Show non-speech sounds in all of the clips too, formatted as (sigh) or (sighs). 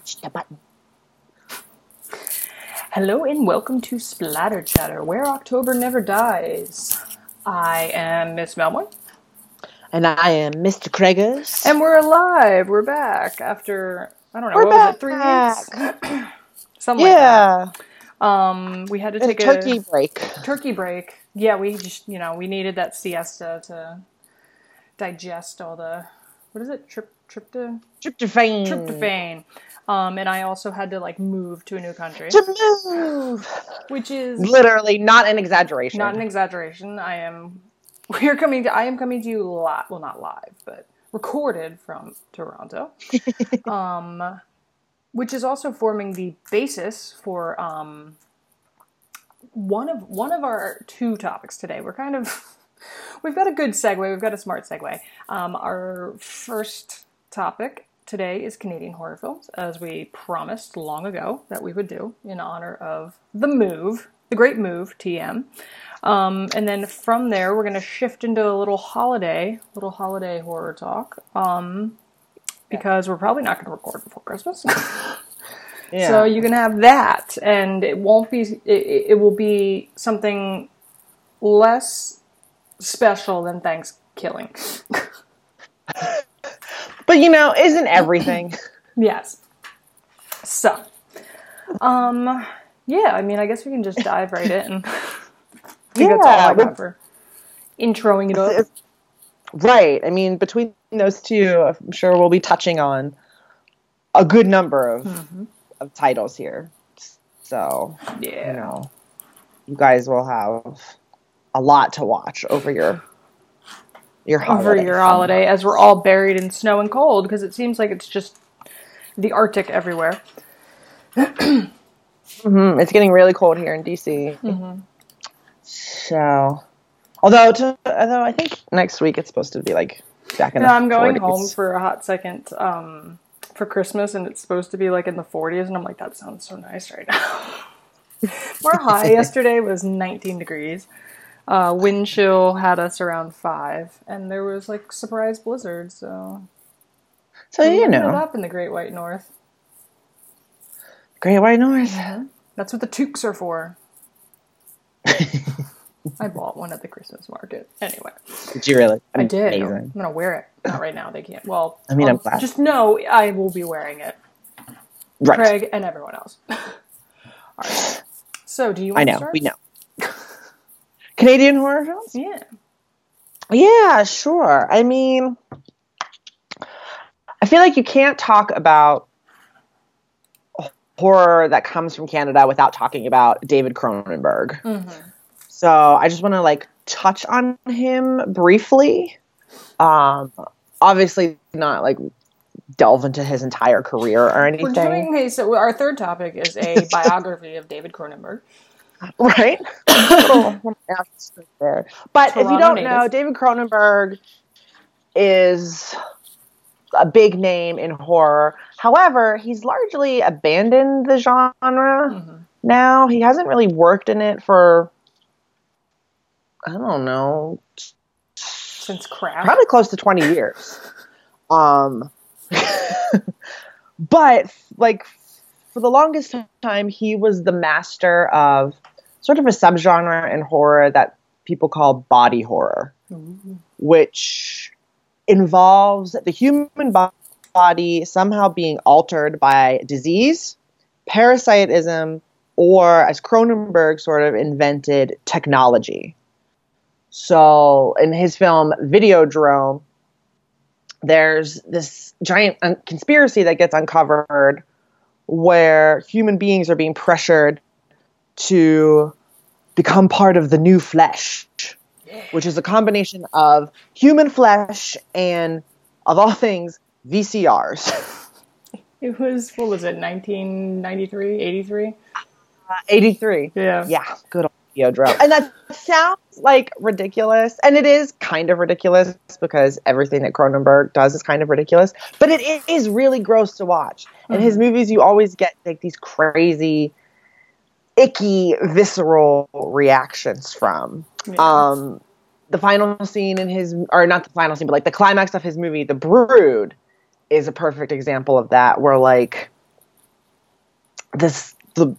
touch the button. Hello and welcome to Splatter Chatter, where October never dies. I am Miss Melmoy. And I am Mr. Kreggers. And we're alive. We're back after, I don't know, We're what was it, three back. weeks? (clears throat) (clears throat) Something yeah, like that. Um, we had to take a turkey a break. turkey break. Yeah, we just, you know, we needed that siesta to digest all the, what is it, trip, trypto, Tryptophan. tryptophan. Um, and I also had to like move to a new country, To move. which is Literally, not an exaggeration. not an exaggeration. I am. (laughs) We are coming to. I am coming to you live. Well, not live, but recorded from Toronto. (laughs) um, which is also forming the basis for um, one of one of our two topics today. We're kind of. (laughs) We've got a good segue. We've got a smart segue. Um, our first topic today is Canadian horror films, as we promised long ago that we would do in honor of The Move, The Great Move, TM. Um, and then from there, we're going to shift into a little holiday, little holiday horror talk, um, because we're probably not going to record before Christmas. (laughs) yeah. So you can have that, and it won't be. It, it will be something less special than Thanksgiving. (laughs) but you know, isn't everything? (clears throat) yes. So, um, yeah. I mean, I guess we can just dive right in. I think that's all I Yeah, got for introing it up. It's- right. I mean, between those two, I'm sure we'll be touching on a good number of Mm-hmm. of titles here. So you Yeah. know, you guys will have a lot to watch over your your holiday. Over your holiday, as we're all buried in snow and cold, because it seems like it's just the Arctic everywhere. Mhm, It's getting really cold here in DC. Mm-hmm. So, although to, although I think next week it's supposed to be like back in No, I'm going 40s. home for a hot second um, for Christmas, and it's supposed to be like in the 40s, and I'm like, that sounds so nice right now. (laughs) Our high (laughs) yesterday was 19 degrees. Uh, wind chill had us around five, and there was like surprise blizzard. So So you know, up in the Great White North. Great White North. Yeah. That's what the toques are for. (laughs) I bought one at the Christmas market. Anyway, Did you really? I did. Amazing. I'm gonna wear it. Not right now. They can't. Well, I mean, I'm um, glad. just know I will be wearing it. Right. Craig and everyone else. (laughs) All right. So, do you? I Want to know. We know. Canadian horror films? Yeah. Yeah, sure. I mean, I feel like you can't talk about horror that comes from Canada without talking about David Cronenberg. Mm-hmm. So I just want to like touch on him briefly. Um, obviously, not like delve into his entire career or We're anything, doing. Okay, so our third topic is a (laughs) biography of David Cronenberg. (laughs) right? Little- little asterisk there. But if you don't know, David Cronenberg is a big name in horror. However, he's largely abandoned the genre Mm-hmm. now. He hasn't really worked in it for I don't know, Since crap. probably close to 20 years. Um, (laughs) but like for the longest time, he was the master of sort of a subgenre in horror that people call body horror, which involves the human body somehow being altered by disease, parasitism, or as Cronenberg sort of invented, technology. So in his film Videodrome, there's this giant conspiracy that gets uncovered where human beings are being pressured to become part of the new flesh, which is a combination of human flesh and, of all things, VCRs. (laughs) It was what was it? 1993, 83. Uh, 83. Yeah. Yeah, good old Videodrome. And that sounds like ridiculous, and it is kind of ridiculous because everything that Cronenberg does is kind of ridiculous. But it is really gross to watch. In his mm-hmm. movies, you always get like these crazy, icky, visceral reactions from. Yeah. Um, the final scene in his, or not the final scene, but like the climax of his movie, The Brood, is a perfect example of that. Where like this the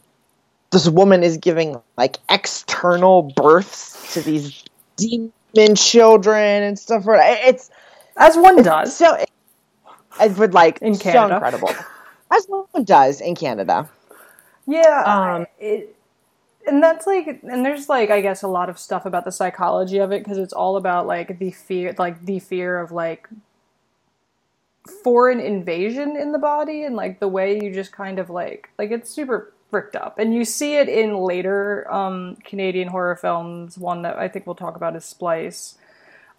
this woman is giving like external births to these demon children and stuff. It's as one does. So it, would like in Canada. so incredible, as one does in Canada. Yeah, um, it, and that's like, and there's like, I guess, a lot of stuff about the psychology of it because it's all about like the fear, like the fear of like foreign invasion in the body and like the way you just kind of like, like it's super fricked up, and you see it in later um, Canadian horror films. One that I think we'll talk about is Splice,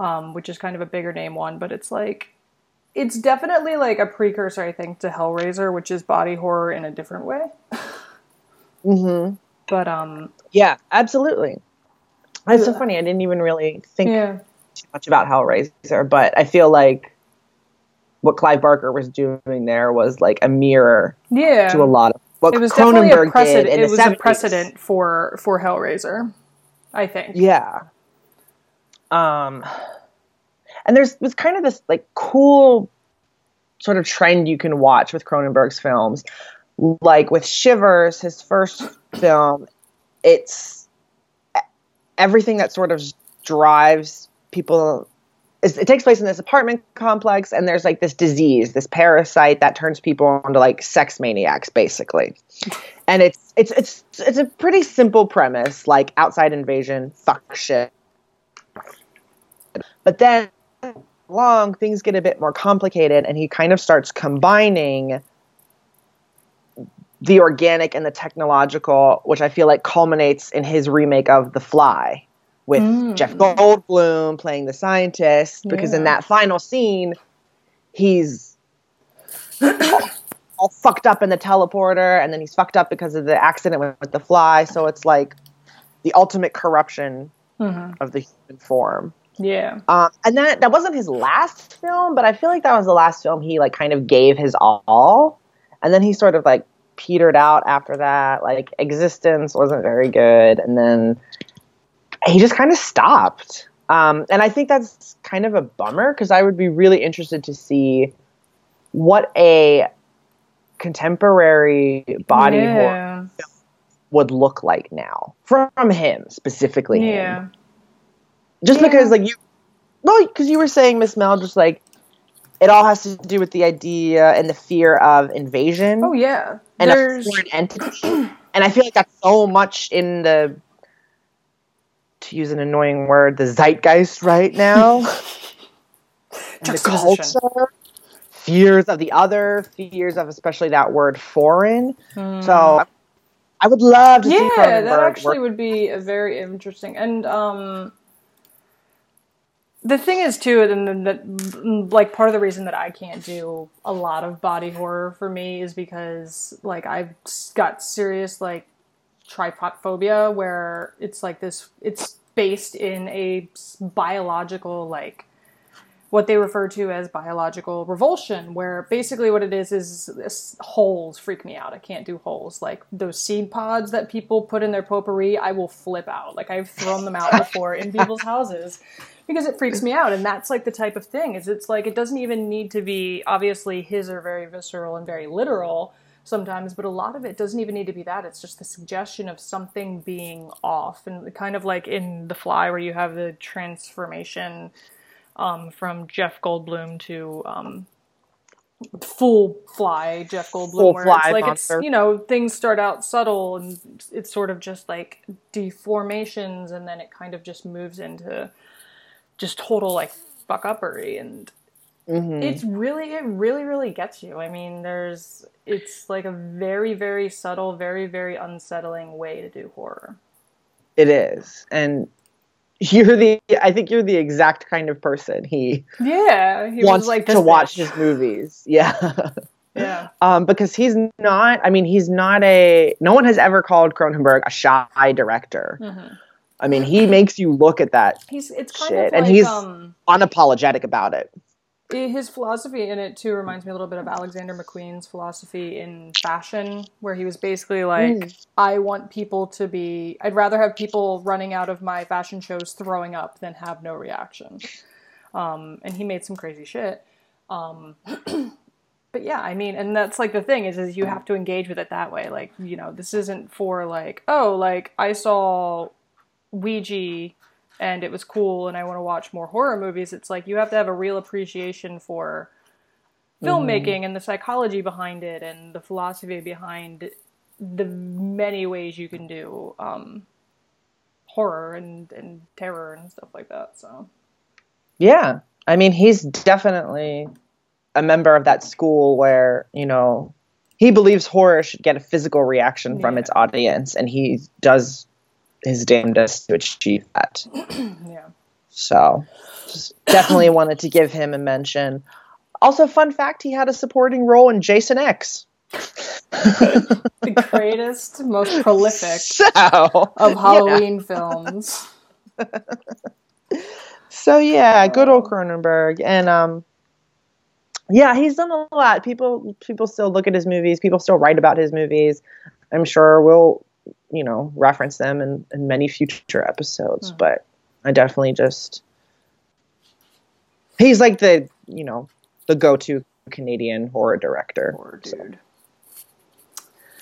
um, which is kind of a bigger name one, but it's like it's definitely like a precursor, I think, to Hellraiser, which is body horror in a different way. (laughs) mm-hmm. But um, yeah, absolutely. It's so funny. I didn't even really think yeah. too much about Hellraiser, but I feel like what Clive Barker was doing there was like a mirror yeah. to a lot of what it was Cronenberg a precedent, did it was 70s. a precedent for for Hellraiser, I think. Yeah. Um, and there's was kind of this like cool sort of trend you can watch with Cronenberg's films, like with Shivers, his first film. It's everything that sort of drives people it takes place in this apartment complex and there's like this disease this parasite that turns people into like sex maniacs basically and it's it's it's it's a pretty simple premise like outside invasion fuck shit but then long things get a bit more complicated and he kind of starts combining the organic and the technological which i feel like culminates in his remake of the fly with mm. Jeff Goldblum playing the scientist because yeah. in that final scene he's all, (coughs) all, fucked up in the teleporter and then he's fucked up because of the accident with, with the fly so it's like the ultimate corruption mm-hmm. of the human form yeah um, and that that wasn't his last film but i feel like that was the last film he like kind of gave his all and then he sort of like petered out after that like eXistenZ wasn't very good and then he just kind of stopped. Um, and I think that's kind of a bummer because I would be really interested to see what a contemporary body yeah. horror would look like now from him specifically. Yeah. Him. Just yeah. because, like you, well, because you were saying, Miss Mel, just like it all has to do with the idea and the fear of invasion. Oh yeah, and There's... a foreign entity. and I feel like that's so much in the to use an annoying word, the zeitgeist right now. (laughs) the culture, fears of the other, fears of especially that word foreign. Mm. So I would love to yeah, see Cronenberg that actually work. would be a very interesting. And um, the thing is too, and that like part of the reason that I can't do a lot of body horror for me is because like I've got serious like trypophobia where it's like this it's based in a biological like what they refer to as biological revulsion, where basically what it is is, is holes freak me out. I can't do holes. Like those seed pods that people put in their potpourri, I will flip out. Like I've thrown them out (laughs) before in people's houses because it freaks me out. And that's like the type of thing is it's like it doesn't even need to be obviously his are very visceral and very literal sometimes, but a lot of it doesn't even need to be that. It's just the suggestion of something being off, and kind of like in The Fly, where you have the transformation um, from Jeff Goldblum to um, full fly Jeff Goldblum, full where fly it's like monster. it's you know things start out subtle and it's sort of just like deformations, and then it kind of just moves into just total like fuck uppery and Mm-hmm. It's really, it really, really gets you. I mean, there's, it's like a very, very subtle, very, very unsettling way to do horror. It is, and you're the. I think you're the exact kind of person he. Yeah, he wants like to watch his movies. (laughs) Yeah. Yeah. Um, because he's not. I mean, he's not a. No one has ever called Cronenberg a shy director. Mm-hmm. I mean, he makes you look at that. He's it's kind shit, of like, and he's um, unapologetic about it his philosophy in it too reminds me a little bit of Alexander McQueen's philosophy in fashion, where he was basically like, mm. I want people to be, I'd rather have people running out of my fashion shows throwing up than have no reaction. Um, and he made some crazy shit. Um, (clears throat) but yeah, I mean, and that's like the thing is, is you have to engage with it that way. Like, you know, this isn't for like, oh, like I saw Ouija and it was cool and I want to watch more horror movies. It's like you have to have a real appreciation for filmmaking mm-hmm. and the psychology behind it and the philosophy behind the many ways you can do um, horror and, and terror and stuff like that. So, yeah, I mean, he's definitely a member of that school where you know he believes horror should get a physical reaction from yeah. its audience, and he does his damnedest to achieve that. (clears throat) yeah. So, just definitely (clears throat) wanted to give him a mention. Also, fun fact: he had a supporting role in Jason X. the greatest, most prolific (laughs) so, of Halloween yeah. films. (laughs) so yeah, good old Cronenberg, and um, yeah, he's done a lot. People people still look at his movies. People still write about his movies. I'm sure we'll you know reference them in, in many future episodes. Hmm. But I definitely just he's like the you know the go to Canadian horror director. Horror dude.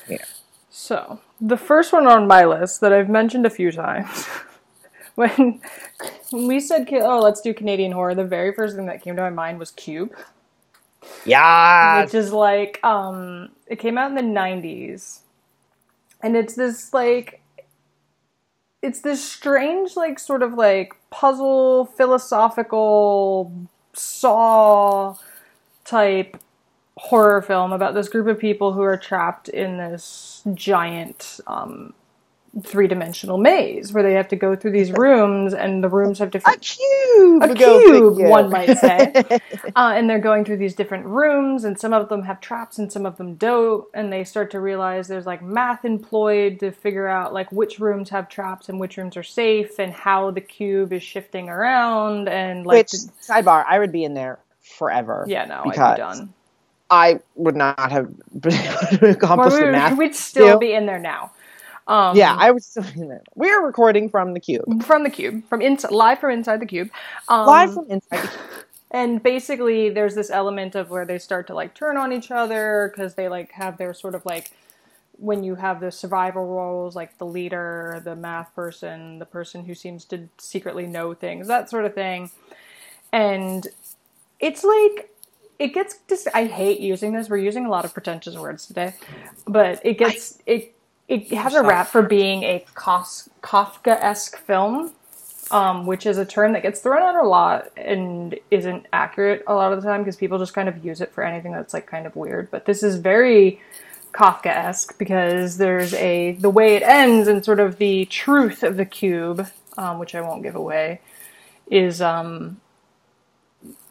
So, yeah. So the first one on my list that I've mentioned a few times. (laughs) when we said, "Oh, let's do Canadian horror," the very first thing that came to my mind was Cube. Yeah. Which is like um it came out in the 90s. And it's this like it's this strange like sort of like puzzle philosophical saw type horror film about this group of people who are trapped in this giant um, three dimensional maze where they have to go through these rooms and the rooms have different a cube a cube one might say (laughs) uh, and they're going through these different rooms and some of them have traps and some of them don't and they start to realize there's like math employed to figure out like which rooms have traps and which rooms are safe and how the cube is shifting around and like which the, sidebar I would be in there forever yeah no I'd be done I would not have (laughs) been able to accomplish well, we, the math. We'd still be in there now. Um, yeah, I was. We are recording from the cube. From the cube, from inside, live from inside the cube. Um, live from inside. And basically, there's this element of where they start to like turn on each other because they like have their sort of like when you have the survival roles, like the leader, the math person, the person who seems to secretly know things, that sort of thing. And it's like it gets just I hate using this. We're using a lot of pretentious words today, but it gets I, it it has a rap for being a Kafka-esque film, um, which is a term that gets thrown out a lot and isn't accurate a lot of the time because people just kind of use it for anything that's like kind of weird. But this is very Kafka-esque because there's a the way it ends and sort of the truth of the cube, um, which I won't give away, is um,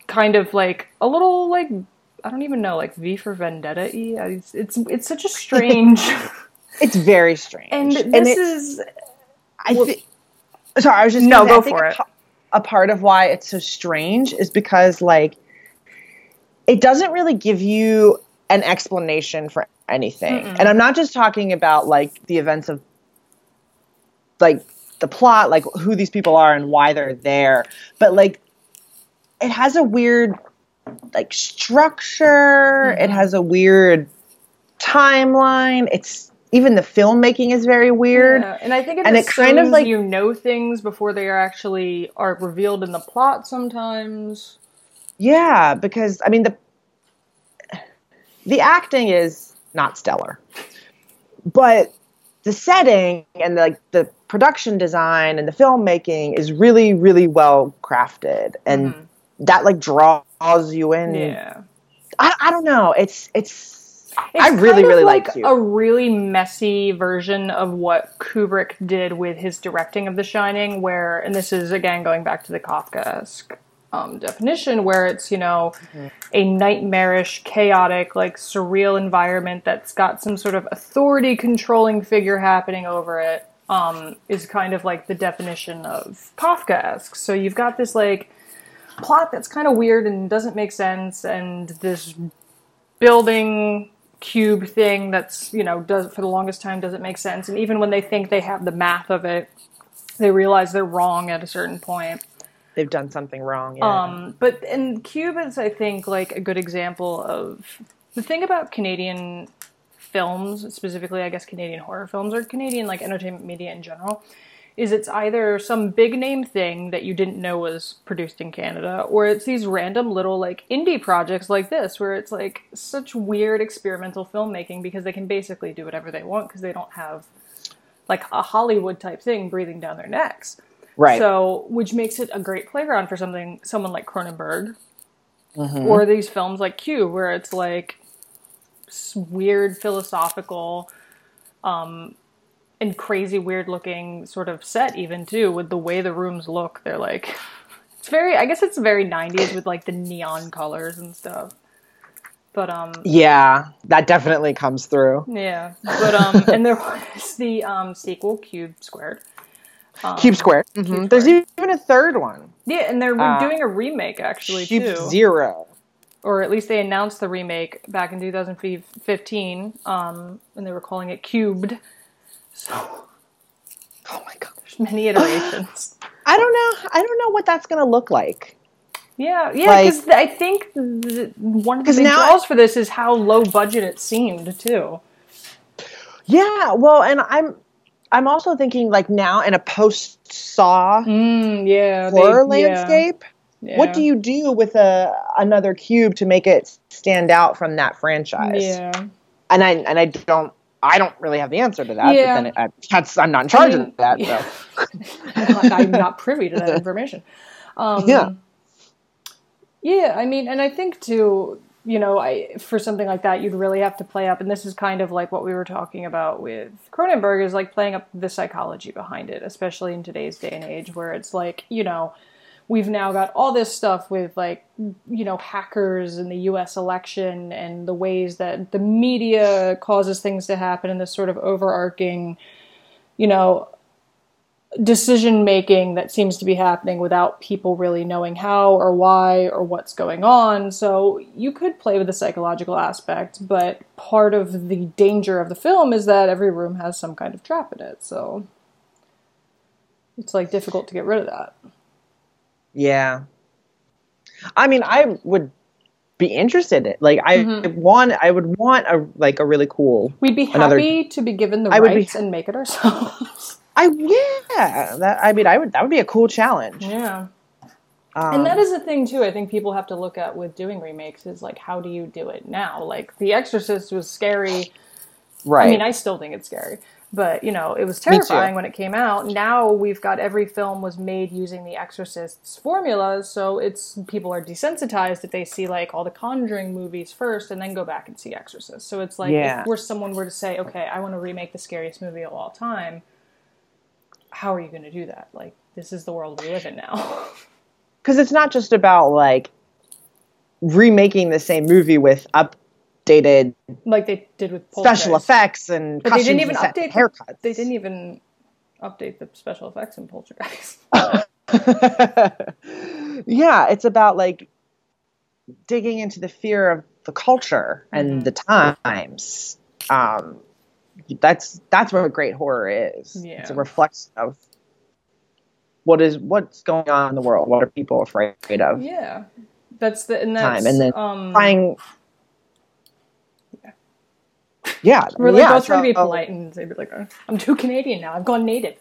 kind of like a little like I don't even know like V for Vendetta. It's, it's it's such a (laughs) strange. It's very strange. And this and is. I well, th- sorry, I was just no go for it. A part of why it's so strange is because like it doesn't really give you an explanation for anything, Mm-mm. and I'm not just talking about like the events of like the plot, like who these people are and why they're there, but like it has a weird like structure. Mm-hmm. It has a weird timeline. It's even the filmmaking is very weird. Yeah, and I think it and it kind of like you know things before they are actually are revealed in the plot sometimes. Yeah, because I mean the the acting is not stellar, but the setting and the, like the production design and the filmmaking is really really well crafted, and mm-hmm. that like draws you in. Yeah, I, I don't know. It's it's it's I really, really like a really messy version of what Kubrick did with his directing of The Shining, where, and this is again going back to the Kafkaesque um, definition, where it's you know mm-hmm. a nightmarish, chaotic, like surreal environment that's got some sort of authority controlling figure happening over it. Um, is kind of like the definition of Kafkaesque. So you've got this like plot that's kind of weird and doesn't make sense, and this building cube thing that's you know does for the longest time doesn't make sense and even when they think they have the math of it they realize they're wrong at a certain point they've done something wrong yeah. um but and cube is i think like a good example of the thing about Canadian films, specifically, I guess Canadian horror films or Canadian like entertainment media in general, is it's either some big name thing that you didn't know was produced in Canada, or it's these random little like indie projects like this, where it's like such weird experimental filmmaking because they can basically do whatever they want because they don't have like a Hollywood type thing breathing down their necks. Right. So, which makes it a great playground for something someone like Cronenberg, or these films like Cube, where it's like weird philosophical, um, and crazy weird looking sort of set even too with the way the rooms look. They're like, it's very. I guess it's very '90s with like the neon colors and stuff. But um, yeah, that definitely comes through. yeah. But um, (laughs) and there was the um sequel, Cube Squared. Um, Cube Square. Mhm. There's even a third one. Yeah, and they're Uh, doing a remake actually Cube too. Zero. or at least they announced the remake back in 2015, um, and they were calling it Cubed. So Oh my god. there's many (sighs) iterations. I don't know. I don't know what that's gonna look like. yeah, yeah, Like- because I think th- one of the big draws for this is how low budget it seemed too. Yeah. Well, and I'm I'm also thinking like now in a post Saw Mm, yeah, horror they- yeah, landscape. What do you do with a another cube to make it stand out from that franchise? Yeah, And I and I don't I don't really have the answer to that. Yeah. But then it, I, that's I'm not in charge I mean, of that. yeah. So. I'm not- I'm not privy to that (laughs) information. Um, Yeah. Yeah, I mean, and I think too, you know, I for something like that, you'd really have to play up, and this is kind of like what we were talking about with Cronenberg, is like playing up the psychology behind it, especially in today's day and age, where it's like, you know, we've now got all this stuff with like, you know, hackers in the U.S. election and the ways that the media causes things to happen, and this sort of overarching, you know, decision making that seems to be happening without people really knowing how or why or what's going on. So you could play with the psychological aspect, but part of the danger of the film is that every room has some kind of trap in it. So it's like difficult to get rid of that. Yeah. I mean, I would be interested in like I Mm-hmm. want I would want a like a really cool We'd be Another- happy to be given the I would be- rights and make it ourselves. (laughs) I yeah that I mean I would that would be a cool challenge. yeah. Um, And that is the thing too. I think people have to look at with doing remakes is like how do you do it now? Like The Exorcist was scary right. I mean, I still think it's scary, but you know, it was terrifying when it came out. Now we've got every film was made using The Exorcist's formulas, so it's people are desensitized if they see like all the Conjuring movies first and then go back and see Exorcist. So it's like Yeah. if we're someone were to say, okay, I want to remake the scariest movie of all time, how are you going to do that? Like, this is the world we live in now. (laughs) because it's not just about like remaking the same movie with updated like they did with special effects and But they didn't even update haircuts. They didn't even update the special effects in Poltergeist. (laughs) yeah, it's about like digging into the fear of the culture Mm-hmm. and the times. Um, that's that's what great horror is. Yeah. It's a reflection of what is what's going on in the world. What are people afraid of? Yeah, that's the and that's Time, and then um, Trying. Yeah, we're like yeah, both trying to be so- polite and they'd be like, "Uh, I'm too Canadian now. I've gone native.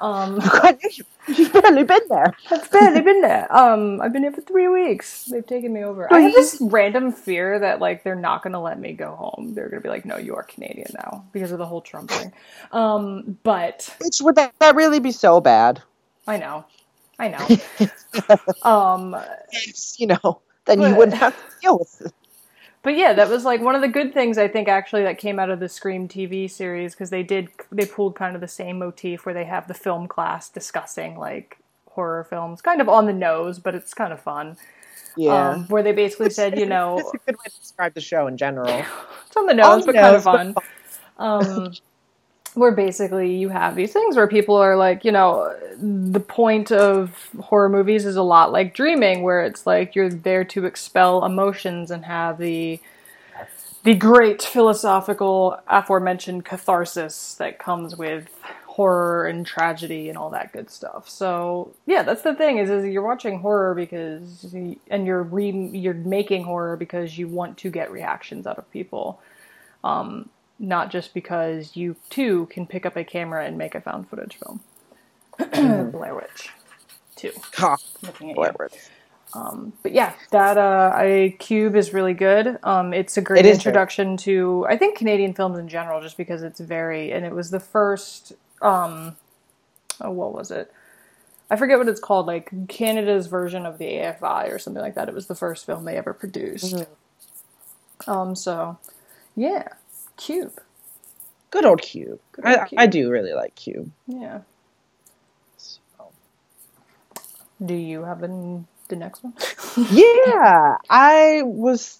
Um, (laughs) You've barely been there. I've barely been there. Um, I've been here for three weeks. They've taken me over. I have this random fear that like they're not going to let me go home. They're going to be like, no, you are Canadian now because of the whole Trump thing. Um, but which would that, that really be so bad? I know, I know. (laughs) um, It's, you know, then you wouldn't have to deal with it. But yeah, that was like one of the good things I think actually that came out of the Scream TV series because they did they pulled kind of the same motif where they have the film class discussing like horror films, kind of on the nose, but it's kind of fun. Yeah. Um, where they basically said, you know, That's a good way to describe the show in general. it's on the nose, On the but kind of fun. but Um, (laughs) where basically you have these things where people are like, you know, the point of horror movies is a lot like dreaming, where it's like you're there to expel emotions and have the the great philosophical aforementioned catharsis that comes with horror and tragedy and all that good stuff. So yeah, that's the thing is, is you're watching horror because and you're re, you're making horror because you want to get reactions out of people, um, not just because you too can pick up a camera and make a found footage film. (clears throat) Blair Witch, too. Ha, Looking at Blair. Witch. Um, but yeah, that uh, I Cube is really good. Um, it's a great It introduction to I think Canadian films in general, just because it's very and it was the first. Um, oh, what was it? I forget what it's called, like Canada's version of the AFI or something like that. It was the first film they ever produced. Um, so yeah, Cube. Good old Cube. Good old I, Cube. I do really like Cube. Yeah. So. Do you have the the next one? (laughs) (laughs) yeah, I was.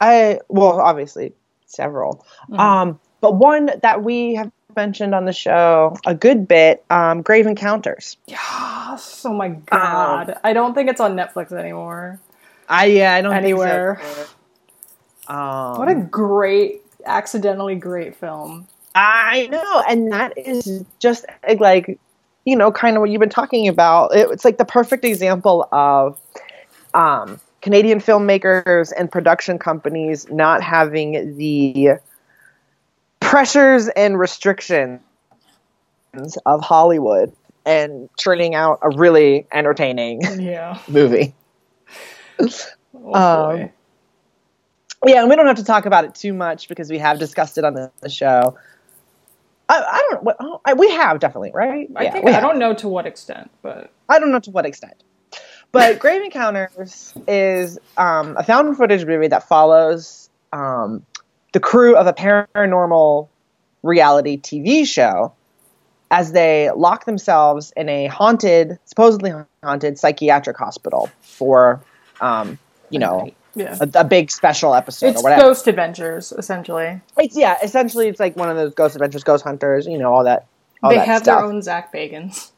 I well, obviously several, Mhm. um, but one that we have mentioned on the show a good bit. Um, Grave Encounters. Yes. Oh my god. I don't think it's on Netflix anymore. I yeah, I don't Anywhere. Think so. Um, What a great, accidentally great film. I know, and that is just like, you know, kind of what you've been talking about. It, it's like the perfect example of um, Canadian filmmakers and production companies not having the pressures and restrictions of Hollywood and churning out a really entertaining Yeah. (laughs) movie. Oh Um. Yeah, and we don't have to talk about it too much because we have discussed it on the, the show. I, I don't. What, oh, I, we have definitely, right? I Yeah, think I have. don't know to what extent, but I don't know to what extent. But (laughs) Grave Encounters is um, a found footage movie that follows um, the crew of a paranormal reality TV show as they lock themselves in a haunted, supposedly haunted psychiatric hospital for, um, you know, yeah. a, a big special episode It's or whatever. Ghost Adventures, essentially. It's yeah, essentially it's like one of those Ghost Adventures, Ghost Hunters, you know, all that. All they that have stuff. their own Zak Bagans.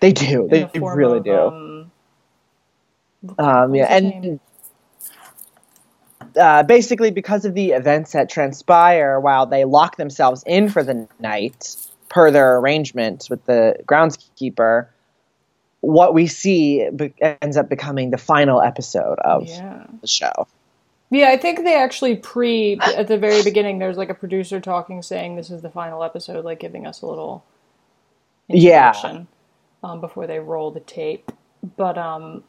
They do. They the really of, do. Um, Um, yeah, and uh, basically because of the events that transpire while they lock themselves in for the night, per their arrangement with the groundskeeper, what we see be- ends up becoming the final episode of yeah. the show. Yeah, I think they actually pre at the very beginning. There's like a producer talking, saying this is the final episode, like giving us a little Yeah. um, before they roll the tape. But um,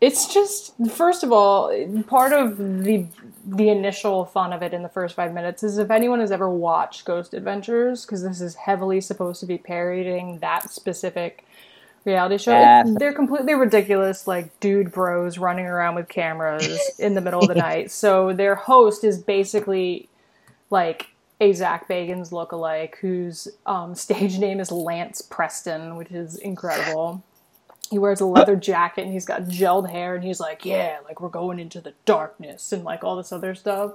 it's just first of all, part of the the initial fun of it in the first five minutes is if anyone has ever watched Ghost Adventures, because this is heavily supposed to be parodying that specific reality show. Yes. they're completely ridiculous, like dude bros running around with cameras (laughs) in the middle of the night. So their host is basically like a Zak Bagans lookalike whose um, stage name is Lance Preston, which is incredible. He wears a leather (laughs) jacket and he's got gelled hair and he's like, yeah, like we're going into the darkness and like all this other stuff.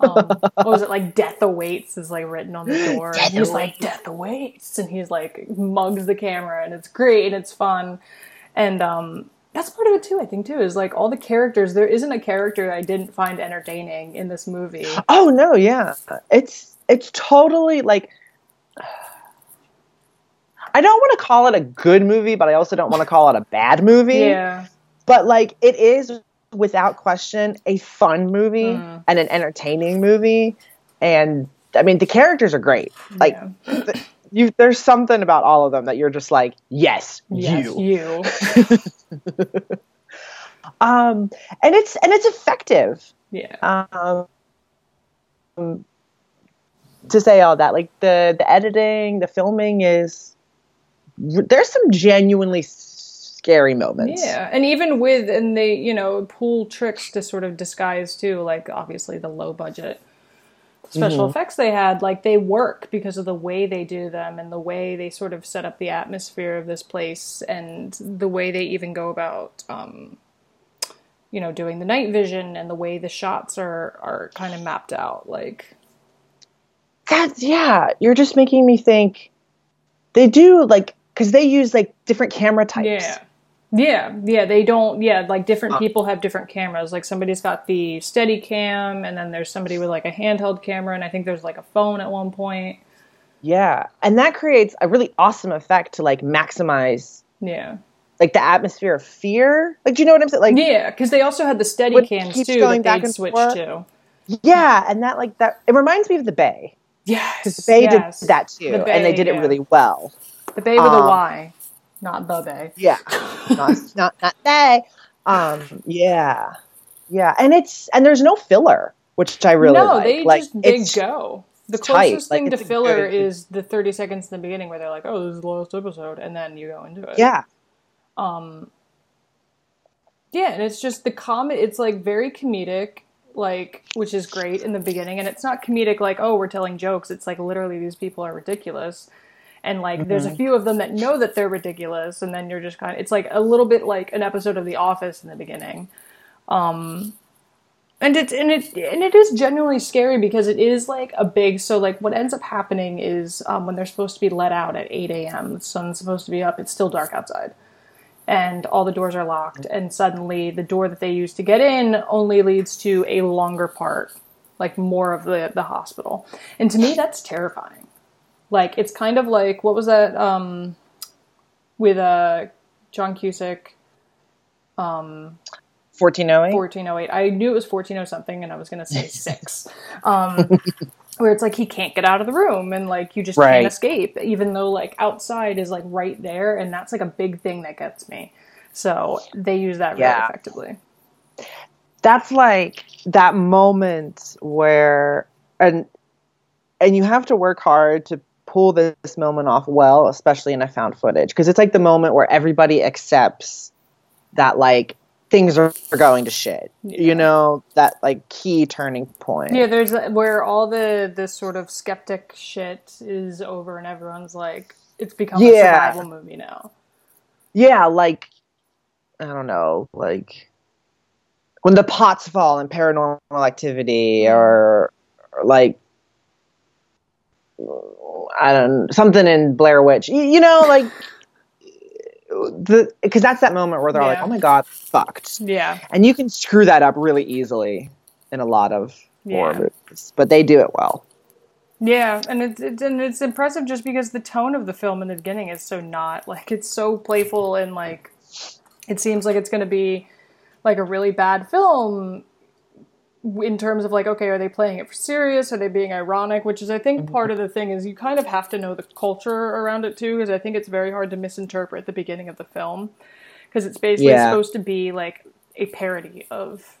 Um, (laughs) what was it like? Death awaits is like written on the door. Death and he's like, death awaits, and he's like mugs the camera, and it's great and it's fun, and um, that's part of it too. I think too is like all the characters. There isn't a character I didn't find entertaining in this movie. Oh no, yeah, it's it's totally like. I don't want to call it a good movie, but I also don't want to call it a bad movie. Yeah, But like it is without question a fun movie Mm. and an entertaining movie and I mean the characters are great. Like yeah. th- you there's something about all of them that you're just like, yes, Yes, you. you. (laughs) Um and it's and it's effective. Yeah, Um to say all that like the the editing, the filming is there's some genuinely scary moments. yeah, and even with and they you know pull tricks to sort of disguise too, like obviously the low budget special Mhm. effects they had, like they work because of the way they do them and the way they sort of set up the atmosphere of this place and the way they even go about um, you know doing the night vision and the way the shots are are kind of mapped out like That's yeah. You're just making me think. They do like because they use like different camera types. Yeah. Yeah, yeah, they don't. Yeah, like different Uh. people have different cameras. Like somebody's got the steady cam, and then there's somebody with like a handheld camera, and I think there's like a phone at one point. Yeah. And that creates a really awesome effect to like maximize Yeah. like the atmosphere of fear. Like do you know what I'm saying? Like Yeah, because they also had the steady When cams keeps too going that back they'd and switch forth. to. yeah, and that like that it reminds me of the Bay. Yes. Because the Bay yes. did that too. The and they did yeah. it really well. The Bay with a um, Y, not Bay. Yeah. not (laughs) not not they. Um yeah. Yeah. And it's and there's no filler, which I really no, like. they like, just they go. The it's tight. closest Like, thing to filler good- is the 30 seconds in the beginning where they're like, "Oh, this is the last episode," and then you go into it. Yeah. Um. Yeah, and it's just the comedy. It's like very comedic, like which is great in the beginning, and it's not comedic like, "Oh, we're telling jokes." It's like literally these people are ridiculous. And like, there's Mm-hmm. a few of them that know that they're ridiculous, and then you're just kind of, it's like a little bit like an episode of The Office in the beginning. Um, and it's and it and it is genuinely scary because it is like a big so like what ends up happening is um, when they're supposed to be let out at 8 a.m the sun's supposed to be up it's still dark outside and all the doors are locked and suddenly the door that they use to get in only leads to a longer part like more of the the hospital and to me that's terrifying like it's kind of like what was that um with uh john cusack 1408. 1408. I knew it was 140 something and I was going to say (laughs) 6. Um, where it's like he can't get out of the room and like you just Right. can't escape even though like outside is like right there and that's like a big thing that gets me. So they use that really effectively. that's like that moment where and and you have to work hard to pull this moment off well especially in a found footage because it's like the moment where everybody accepts that like things are going to shit Yeah. you know that like key turning point Yeah, there's where all the this sort of skeptic shit is over and everyone's like it's become Yeah. a survival movie now. yeah like i don't know like when the pots fall in paranormal activity or, or like i don't something in blair witch you, you know like the because that's that moment where they're all like oh my god fucked Yeah. and you can screw that up really easily in a lot of horror Yeah. movies but they do it well Yeah, and it's, it's and it's impressive just because the tone of the film in the beginning is so not like it's so playful and like it seems like it's going to be like a really bad film in terms of like okay are they playing it for serious? Are they being ironic? Which is i think part of the thing is you kind of have to know the culture around it too because i think it's very hard to misinterpret the beginning of the film because it's basically Yeah. supposed to be like a parody of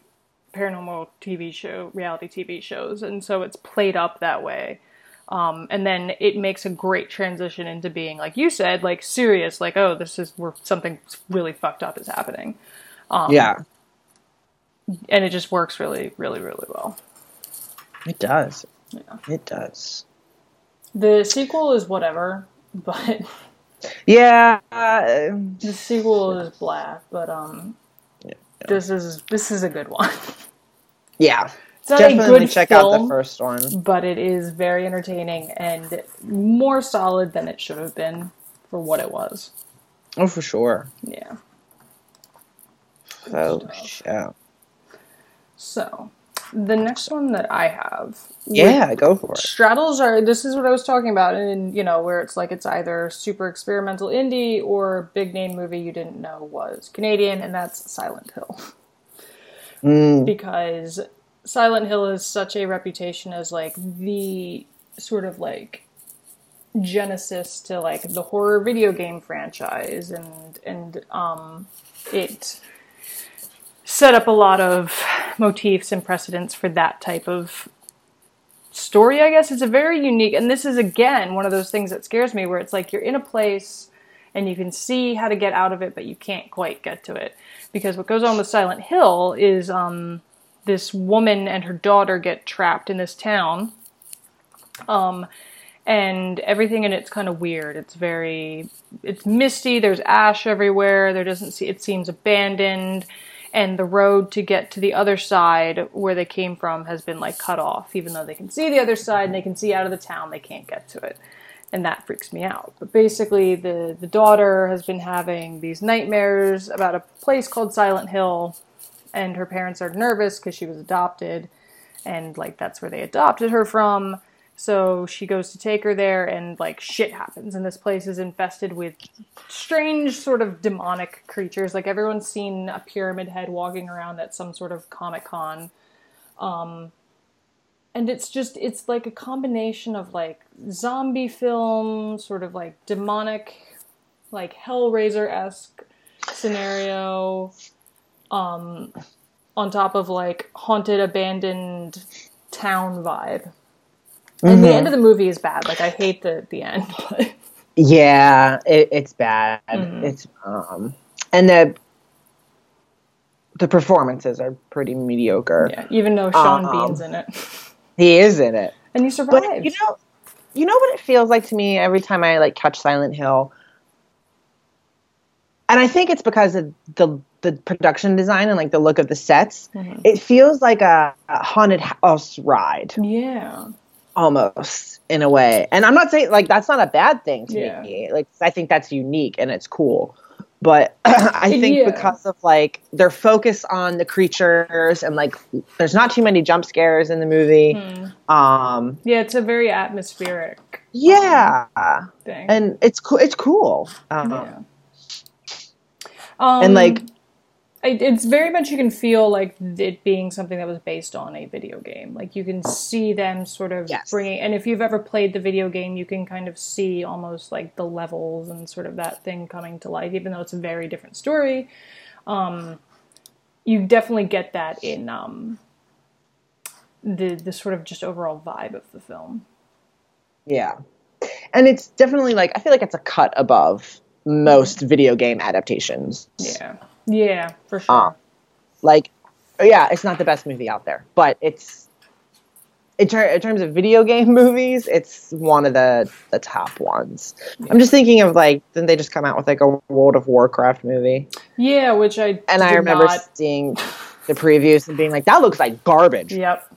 paranormal tv show reality tv shows and so it's played up that way. Um, and then it makes a great transition into being like you said like serious like oh this is where something really fucked up is happening. Yeah and it just works really really really well. It does. Yeah. it does. The sequel is whatever (laughs) but yeah uh, the sequel is blah but um this is this is a good one. (laughs) Yeah. It's not definitely a good check out the first one. but it is very entertaining and more solid than it should have been for what it was. Oh for sure. Yeah. Oh yeah so the next one that i have yeah go for it. straddles are this is what i was talking about and you know where it's like it's either super experimental indie or big name movie you didn't know was canadian and that's silent hill. Mm, because silent hill has such a reputation as like the sort of like genesis to like the horror video game franchise and and um it set up a lot of motifs and precedents for that type of story i guess. It's a very unique and this is again one of those things that scares me where it's like you're in a place and you can see how to get out of it but you can't quite get to it. Because what goes on with silent hill is um, this woman and her daughter get trapped in this town um, and everything in it's kind of weird. It's very it's misty there's ash everywhere there doesn't see it seems abandoned and the road to get to the other side where they came from has been like cut off even though they can see the other side and they can see out of the town they can't get to it. And that freaks me out. But basically the the daughter has been having these nightmares about a place called silent hill and her parents are nervous because she was adopted and like that's where they adopted her from So she goes to take her there, and like shit happens, and this place is infested with strange, sort of demonic creatures. Like everyone's seen a pyramid head walking around at some sort of comic con. Um, and it's just it's like a combination of like zombie film, sort of like demonic, like Hellraiser esque scenario, um, on top of like haunted, abandoned town vibe. And the Mhm. end of the movie is bad. Like I hate the the end. (laughs) But Yeah, it, it's bad. Mhm. It's um, and the the performances are pretty mediocre. yeah, even though Sean Um, Bean's in it, He is in it, and he survives. but you know, you know what it feels like to me every time I like catch Silent Hill, and I think it's because of the the production design and like the look of the sets. Mhm. It feels like a, a haunted house ride yeah, almost in a way. And I'm not saying like that's not a bad thing to Yeah. me. Like I think that's unique and it's cool. But (clears throat) I think Yeah. because of like their focus on the creatures and like there's not too many jump scares in the movie. Hmm. Um yeah, it's a very atmospheric yeah. thing. And it's cool it's cool. Um, Yeah. Um, And, like- it's very much you can feel like it being something that was based on a video game. Like you can see them sort of Yes. bringing, and if you've ever played the video game, you can kind of see almost like the levels and sort of that thing coming to life, even though it's a very different story. Um, you definitely get that in um, the the sort of just overall vibe of the film. Yeah. And it's definitely like I feel like it's a cut above most video game adaptations. Yeah, yeah, for sure. Uh, like yeah it's not the best movie out there but it's in, ter- in terms of video (laughs) game movies it's one of the the top ones i'm just thinking of like didn't they just come out with like a world of warcraft movie yeah, which I and i remember not- seeing the previews and being like that looks like garbage Yep.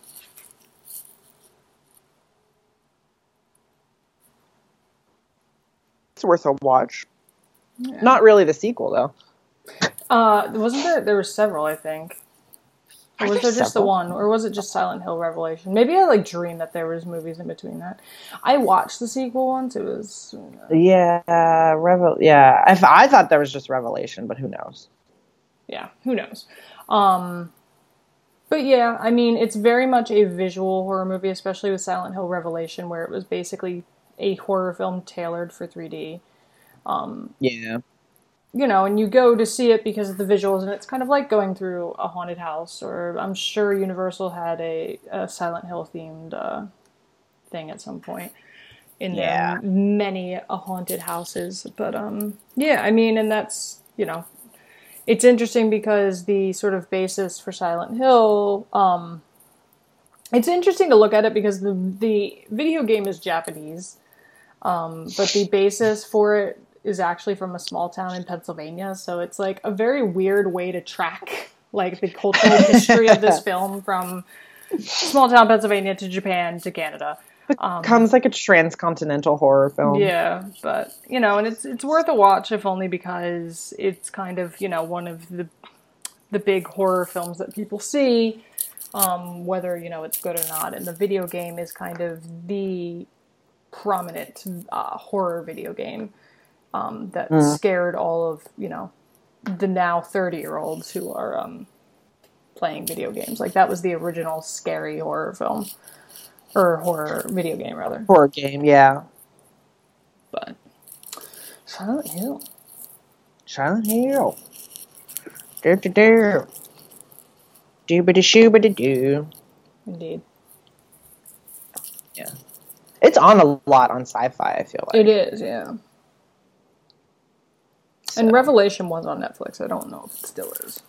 it's worth a watch Yeah. not really the sequel though Uh, wasn't there? There were several, I think. Or was there there just the one, or was it just Silent Hill Revelation? Maybe I like dreamed that there was movies in between that. I watched the sequel once. It was yeah revel yeah I, th- I thought there was just revelation but who knows yeah, who knows. Um, but yeah, I mean, it's very much a visual horror movie, especially with Silent Hill Revelation, where it was basically a horror film tailored for 3D. yeah you know, and you go to see it because of the visuals, and it's kind of like going through a haunted house. Or I'm sure Universal had a, a Silent Hill themed uh, thing at some point in Yeah. their many a haunted houses. But um, yeah, I mean, and that's you know, it's interesting because the sort of basis for Silent Hill. Um, it's interesting to look at it because the the video game is Japanese, um, but the basis for it is actually from a small town in Pennsylvania. So it's like a very weird way to track (laughs) like the cultural (laughs) history of this film from small town Pennsylvania to Japan to Canada. Um, comes like a transcontinental horror film yeah, but you know, and it's it's worth a watch if only because it's kind of you know one of the the big horror films that people see, um, whether you know it's good or not. And the video game is kind of the prominent uh, horror video game um, that scared all of you know the now thirty year olds who are um, playing video games. Like that was the original scary horror film or horror video game rather. horror game yeah But Silent Hill. Silent Hill. Do do do. Doobity shoobity doo. Indeed. Yeah. It's on a lot on sci-fi. I feel like. It is, yeah. And Revelation was on Netflix. I don't know if it still is.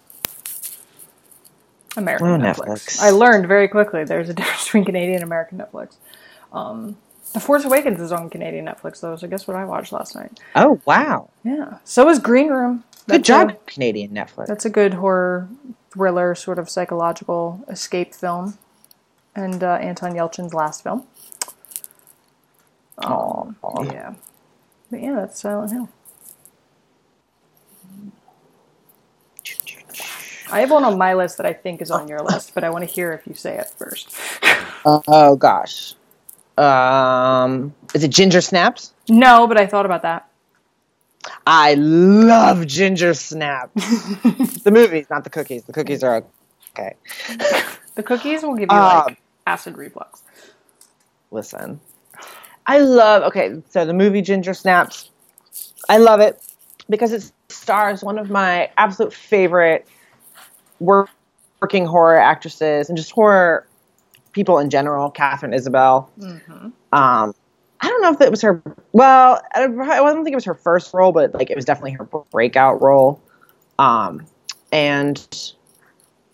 American Oh, Netflix. Netflix. I learned very quickly there's a (laughs) difference between Canadian and American Netflix. Um, the Force Awakens is on Canadian Netflix, though, so guess what I watched last night? Oh wow! Yeah. So is Green Room. Good That's job, a- Canadian Netflix. That's a good horror thriller, sort of psychological escape film, and uh, Anton Yelchin's last film. Aw. Yeah, but yeah, that's Silent Hill. I have one on my list that I think is on your list, but I want to hear if you say it first. Oh gosh. Um, is it Ginger Snaps? No, but I thought about that. I love Ginger Snaps. (laughs) the movies, not the cookies. The cookies are okay. (laughs) The cookies will give you like Um, acid reflux. Listen, I love. Okay, so the movie Ginger Snaps, I love it because it stars one of my absolute favorite working horror actresses and just horror people in general, Katharine Isabelle. Mm-hmm. Um, I don't know if it was her. Well, I don't I don't think it was her first role, but like it was definitely her breakout role. Um, and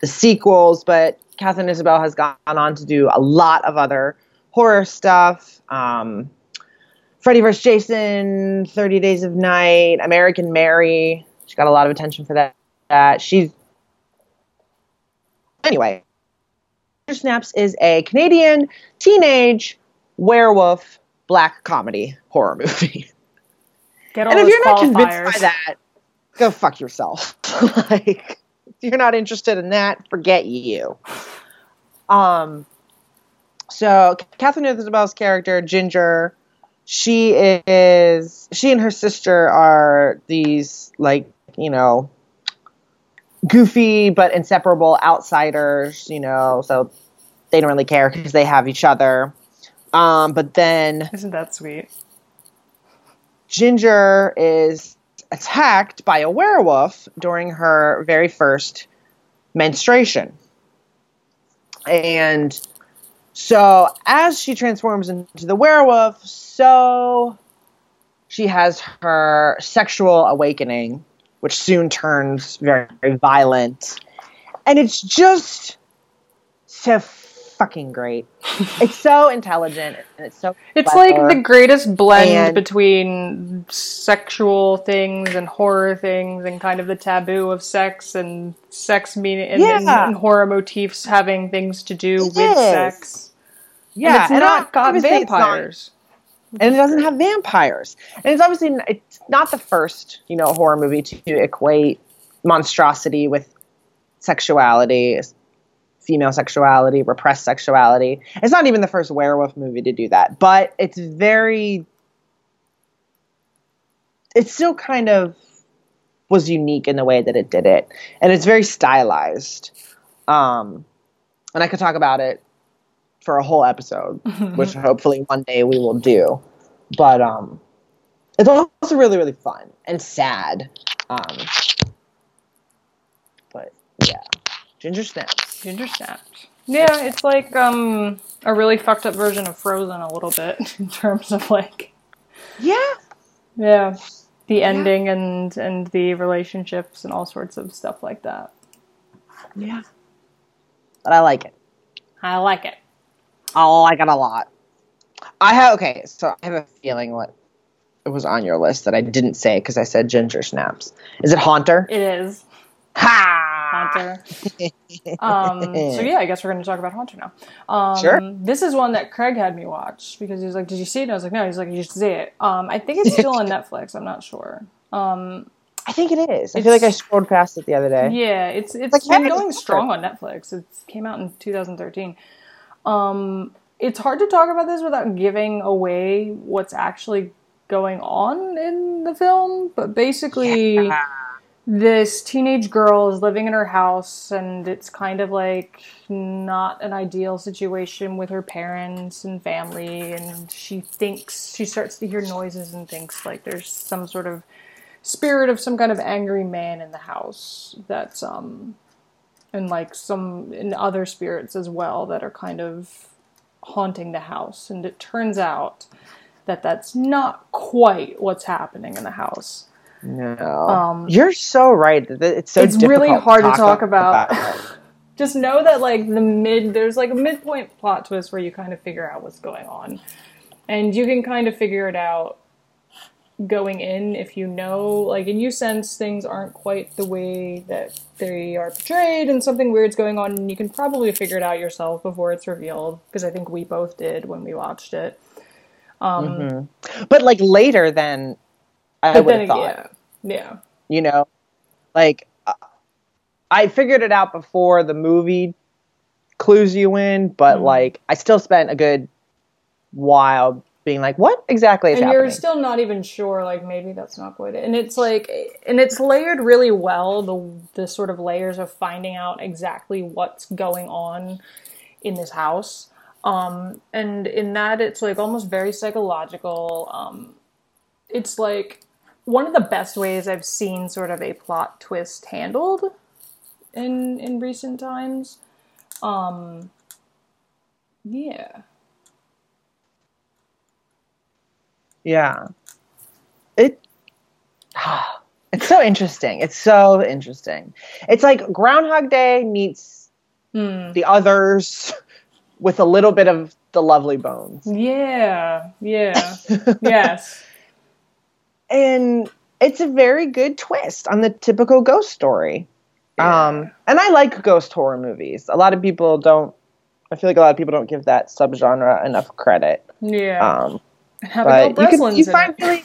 the sequels, but Katharine Isabelle has gone on to do a lot of other horror stuff. Um, Freddy vs. Jason, 30 Days of Night, American Mary. She got a lot of attention for that. that. She's anyway. Snaps is a Canadian teenage werewolf black comedy horror movie. (laughs) Get all And if you're not convinced by that, go fuck yourself. (laughs) like, if you're not interested in that, forget you. Um, so Katharine Isabelle's character Ginger, she is she and her sister are these like you know goofy but inseparable outsiders. You know, so they don't really care because they have each other. Um, but then Isn't that sweet? Ginger is attacked by a werewolf during her very first menstruation. And so, as she transforms into the werewolf, so she has her sexual awakening, which soon turns very, very violent. And it's just so fucking great. (laughs) it's so intelligent and it's so It's clever. like the greatest blend And- between sexual things and horror things and kind of the taboo of sex and sex meaning and, Yeah. and horror motifs having things to do It with is. sex. yeah, and it's and not got it's not- vampires. And it doesn't have vampires. And it's obviously it's not the first, you know, horror movie to equate monstrosity with sexuality, female sexuality, repressed sexuality. It's not even the first werewolf movie to do that, but it's very it still kind of was unique in the way that it did it. And it's very stylized. Um and I could talk about it for a whole episode (laughs) which hopefully one day we will do. But um, it's also really really fun and sad. Um, but yeah, Ginger Snaps. Ginger snaps. Yeah, it's like um a really fucked up version of Frozen a little bit (laughs) in terms of like Yeah, yeah the ending and and the relationships and all sorts of stuff like that. yeah. But I like it. I like it. I got a lot. I have okay, so I have a feeling what it was on your list that I didn't say because I said Ginger Snaps. Is it Haunter? It is Ha! Haunter. (laughs) um, so yeah, I guess we're going to talk about Haunter now. Um, Sure. This is one that Craig had me watch because he was like, "Did you see it?" And I was like, "No." He's like, "You should see it." Um, I think it's still on (laughs) Netflix. I'm not sure. Um, I think it is. I feel like I scrolled past it the other day. yeah, it's it's Like, been going strong on Netflix. It came out in 2013. Um, it's hard to talk about this without giving away what's actually going on in the film, but basically. Yeah. this teenage girl is living in her house and it's kind of like not an ideal situation with her parents and family and she thinks she starts to hear noises and thinks like there's some sort of spirit of some kind of angry man in the house that's um and like some and other spirits as well that are kind of haunting the house and it turns out that that's not quite what's happening in the house No, Um, you're so right. It's so it's really hard to talk about. it. (laughs) just know that like the mid there's like a midpoint plot twist where you kind of figure out what's going on and you can kind of figure it out going in if you know like and you sense things aren't quite the way that they are portrayed and something weird's going on and you can probably figure it out yourself before it's revealed because i think we both did when we watched it. Um But like later than I would have thought. yeah. Yeah. You know, like uh, I figured it out before the movie clues you in, but Mhm. like I still spent a good while being like, what exactly is and happening? you're still not even sure like maybe that's not quite it. And it's like and it's layered really well the the sort of layers of finding out exactly what's going on in this house. Um and in that it's like almost very psychological. Um it's like one of the best ways i've seen sort of a plot twist handled in in recent times. Um yeah Yeah. It (sighs) it's so interesting. It's so interesting. It's like Groundhog Day meets Hmm. the others (laughs) with a little bit of the lovely bones. yeah yeah (laughs) yes And it's a very good twist on the typical ghost story. Um and I like ghost horror movies. A lot of people don't I feel like a lot of people don't give that subgenre enough credit. yeah Um but you can you find it. really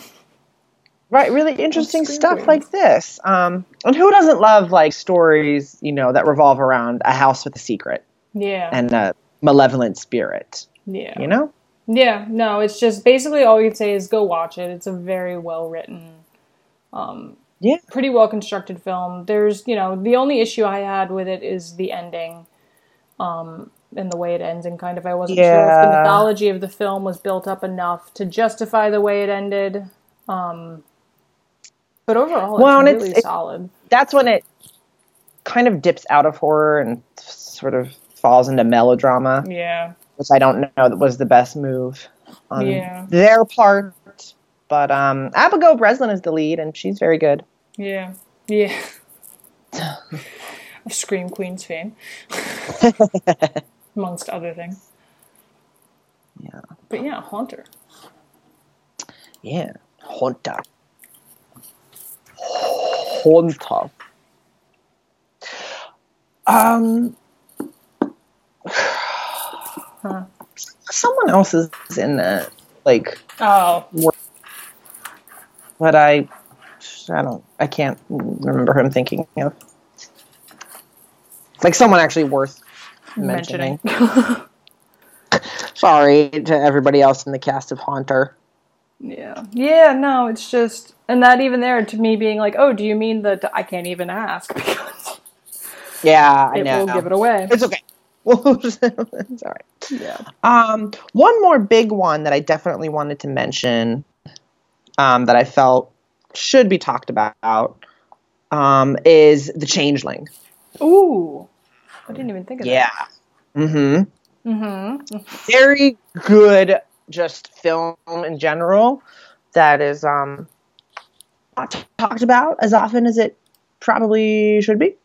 right really interesting stuff like this um and who doesn't love like stories you know that revolve around a house with a secret yeah. and a malevolent spirit yeah. you know? Yeah no it's just basically all you can say is go watch it. It's a very well written um Yeah. pretty well constructed film. There's you know the only issue i had with it is the ending um and the way it ends and kind of i wasn't sure if the mythology of the film was built up enough to justify the way it ended um but overall Well, and it's it's- really it's- solid that's when it kind of dips out of horror and sort of falls into melodrama yeah which i don't know that was the best move on Yeah. their part but um abigail breslin is the lead and she's very good Yeah. Yeah. (laughs) of Scream Queen's fame. (laughs) (laughs) Amongst other things. Yeah. But yeah, Haunter. Yeah, Haunter. Haunter. Um, Huh. someone else is in that, like, Oh. but I, I don't, I can't remember who I'm thinking of. Like someone actually worth mentioning. Mentioning. (laughs) Sorry to everybody else in the cast of Haunter. yeah. Yeah, no, it's just and that even there to me being like, oh, do you mean that I can't even ask (laughs) because Yeah, I know. Will give it away. It's okay. (laughs) it's all right. Yeah. Um, one more big one that I definitely wanted to mention um, that I felt should be talked about um, is The Changeling. Ooh. I didn't even think of that. Yeah. Mm-hmm. that. Mm-hmm. Very good, just film in general that is um, not t- talked about as often as it probably should be.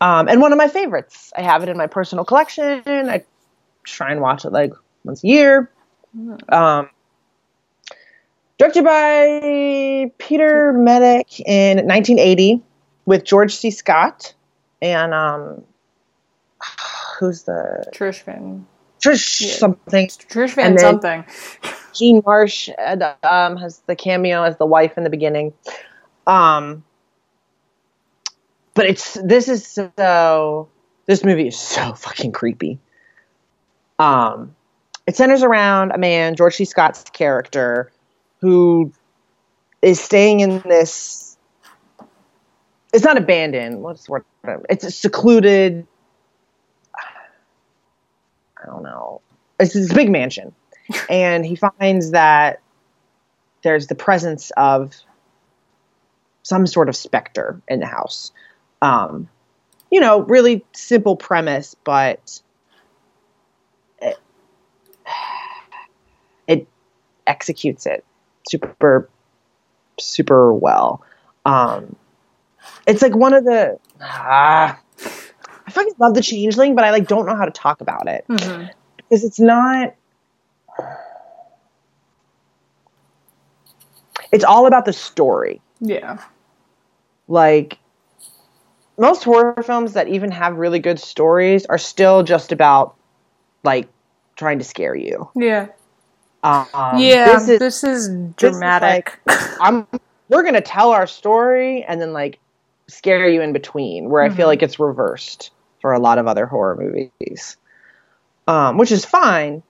Um, and one of my favorites. I have it in my personal collection. I try and watch it like once a year. Um, directed by Peter Medak in 1980 with George C. Scott and um, who's the Trish Van Trish Yeah. something. Trish Van And something. Jean Marsh uh, um, has the cameo as the wife in the beginning. Um, but it's this is so this movie is so fucking creepy. Um, it centers around a man, George C. Scott's character, who is staying in this. It's not abandoned. What's the word? It's a secluded. I don't know. It's this big mansion (laughs) and he finds that there's the presence of some sort of specter in the house. Um, you know, really simple premise, but it, it executes it super, super well. Um, it's like one of the ah, fucking love the Changeling, but I like don't know how to talk about it Mhm. because it's not it's all about the story Yeah. like most horror films that even have really good stories are still just about like trying to scare you Yeah. um, yeah. this is is dramatic. (laughs) i'm we're gonna tell our story and then like scare you in between where i feel Mhm. like it's reversed for a lot of other horror movies um, which is fine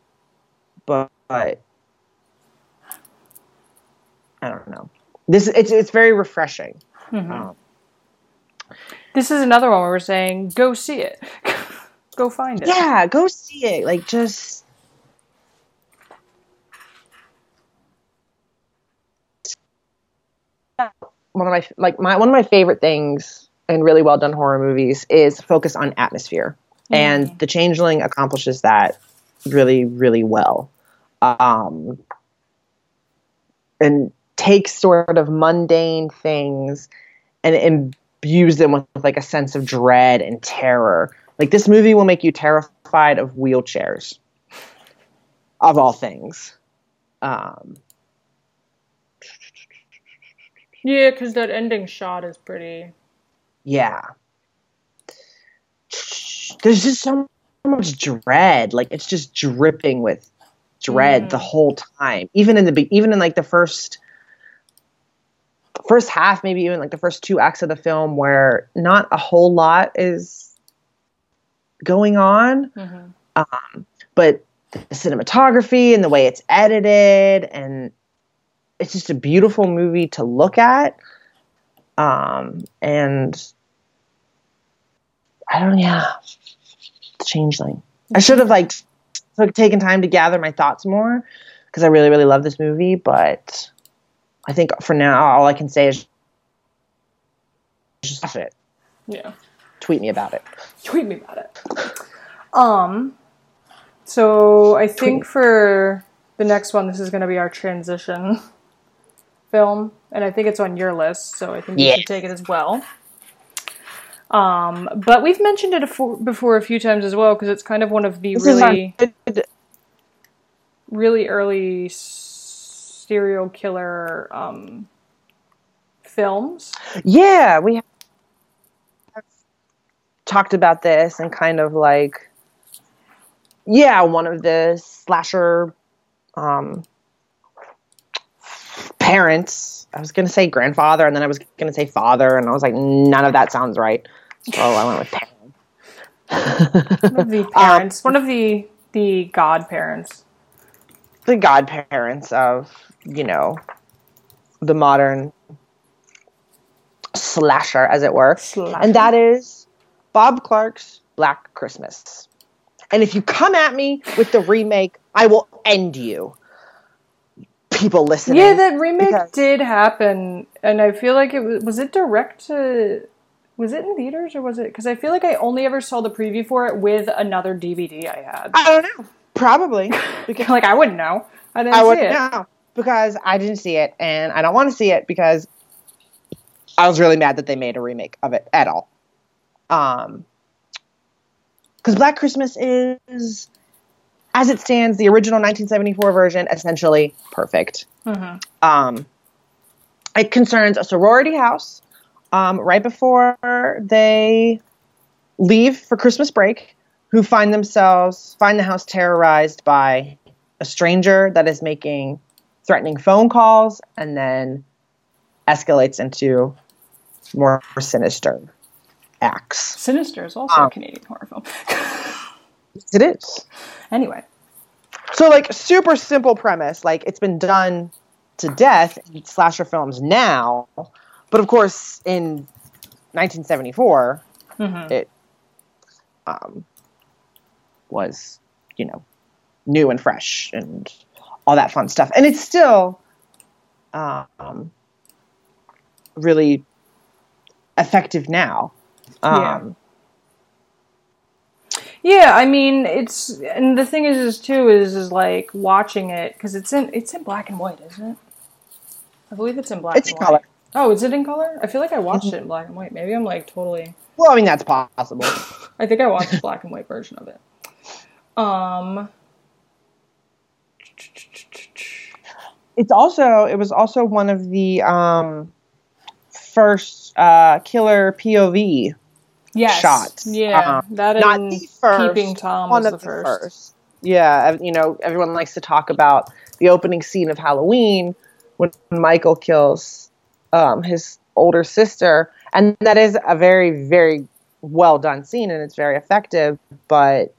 but, but I don't know. This it's it's very refreshing. Mm-hmm. Um, This is another one where we're saying, go see it. (laughs) go find it. yeah, go see it. Like just one of my like my one of my favorite things in really well done horror movies is focus on atmosphere, and The Changeling accomplishes that really really well. Um, and takes sort of mundane things and imbues them with like a sense of dread and terror. Like this movie will make you terrified of wheelchairs, of all things. Um, Yeah, because that ending shot is pretty. Yeah. There's just so much dread. Like it's just dripping with dread the whole time. Even in the even in like the first first half, maybe even like the first two acts of the film, where not a whole lot is going on. Mhm. um, but the cinematography and the way it's edited and it's just a beautiful movie to look at um, and i don't yeah changeling i should have like took, taken time to gather my thoughts more because i really really love this movie but i think for now all i can say is just watch it Yeah. tweet me about it Tweet me about it. Um, so I think for the next one, this is going to be our transition film, and I think it's on your list, so I think you Yes. should take it as well. Um, but we've mentioned it afo- before a few times as well because it's kind of one of the This really, really early serial killer um, films. Yeah, we have talked about this and kind of like, yeah, one of the slasher um, parents. I was going to say grandfather, and then I was going to say father, and I was like, none of that sounds right. So I went with parents. One of the (laughs) um, parents, one of the the godparents. the godparents of, you know, the modern slasher, as it were. Slasher. And that is Bob Clark's Black Christmas. And if you come at me with the remake, I will end you. People listening. Yeah, that remake because- did happen, and I feel like it was. Was it direct to? Was it in theaters or was it? Because I feel like I only ever saw the preview for it with another DVD I had. I don't know. Probably. Because (laughs) like I wouldn't know. I didn't I see wouldn't it. know. Because I didn't see it and I don't want to see it because I was really mad that they made a remake of it at all. Um because Black Christmas is as it stands, the original 1974 version, essentially perfect. Mhm. Um, it concerns a sorority house um, right before they leave for Christmas break, who find themselves find the house terrorized by a stranger that is making threatening phone calls and then escalates into more sinister acts. Sinister is also a Um, Canadian horror film. (laughs) It is. anyway, So like super simple premise, like it's been done to death in slasher films now, but of course in 1974 Mhm. it um, was you know new and fresh and all that fun stuff, and it's still um, really effective now. Yeah. Um, yeah, I mean it's and the thing is, is too is is like watching it because it's in it's in black and white, isn't it? I believe it's in black. It's and in white. Oh, is it in color? I feel like I watched it in black and white. Maybe I'm like totally. Well, I mean that's possible. (laughs) I think I watched the black and white version of it. Um. it's also it was also one of the um, first uh, killer POV Yes. shots. Yeah, Um, that not the first, Peeping Tom one was the the first. first. Yeah, you know, everyone likes to talk about the opening scene of Halloween when Michael kills um, his older sister, and that is a very, very well done scene, and it's very effective. But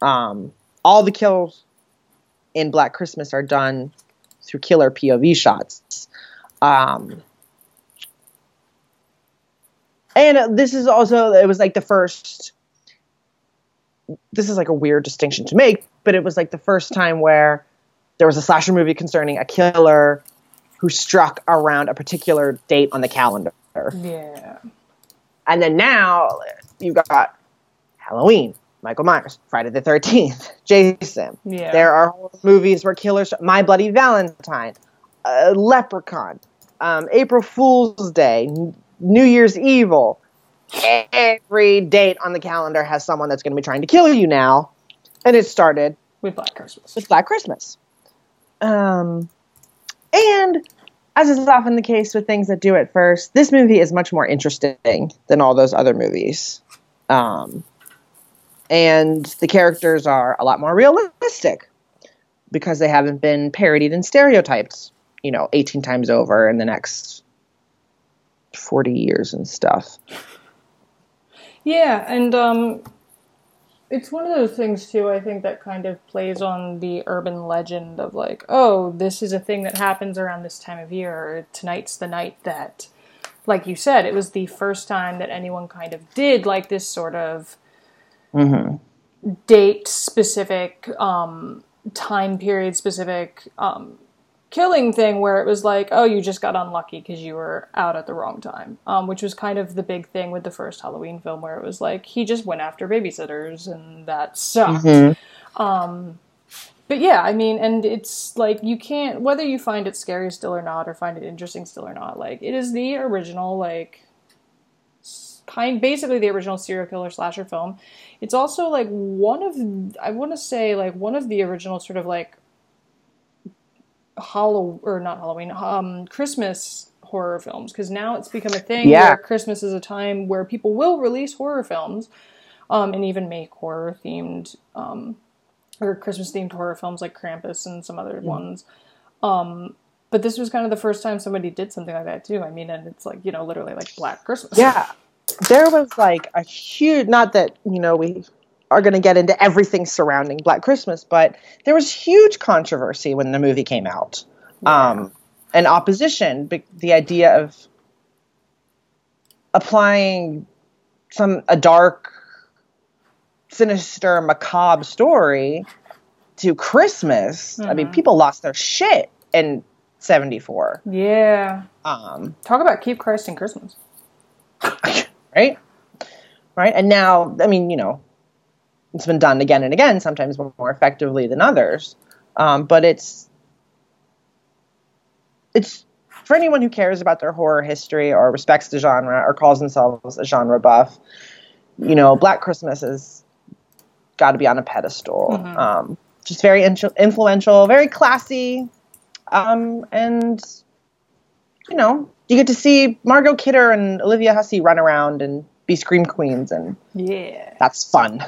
um, all the kills in Black Christmas are done through killer POV shots. Um, and this is also it was like the first this is like a weird distinction to make but it was like the first time where there was a slasher movie concerning a killer who struck around a particular date on the calendar Yeah. and then now you've got halloween michael myers friday the 13th (laughs) jason Yeah. there are movies where killers my bloody valentine uh, leprechaun um, april fool's day new year's evil every date on the calendar has someone that's going to be trying to kill you now and it started With Black Christmas. with black christmas um, and as is often the case with things that do it first this movie is much more interesting than all those other movies. Um, and the characters are a lot more realistic because they haven't been parodied and stereotyped you know 18 times over in the next 40 years and stuff. Yeah, and um, it's one of those things too. I think that kind of plays on the urban legend of like, oh, this is a thing that happens around this time of year. Or tonight's the night that, like you said, it was the first time that anyone kind of did like this sort of date specific, um, time period specific um, killing thing where it was like, oh, you just got unlucky because you were out at the wrong time, um, which was kind of the big thing with the first Halloween film, where it was like he just went after babysitters and that sucked. Um, but yeah, I mean, and it's like you can't whether you find it scary still or not, or find it interesting still or not. Like it is the original, like kind, basically the original serial killer slasher film. It's also like one of I want to say like one of the original sort of like Hollow or not Halloween, um, Christmas horror films because now it's become a thing Yeah. where Christmas is a time where people will release horror films, um, and even make horror themed um, or Christmas themed horror films like Krampus and some other ones. Um, but this was kind of the first time somebody did something like that too. I mean, and it's like you know literally like Black Christmas. Yeah. There was like a huge, not that, you know, we are going to get into everything surrounding Black Christmas, but there was huge controversy when the movie came out. Um, and opposition, the idea of applying some, a dark, sinister, macabre story to Christmas. I mean, people lost their shit in 74. Yeah. Um, Talk about keep Christ in Christmas. (laughs) right? Right? And now, I mean, you know, it's been done again and again, sometimes more effectively than others. Um, but it's it's for anyone who cares about their horror history or respects the genre or calls themselves a genre buff. You know, Black Christmas has got to be on a pedestal. Um, just very in- influential, very classy, um, and you know, you get to see Margot Kidder and Olivia Hussey run around and be scream queens, and Yeah, that's fun.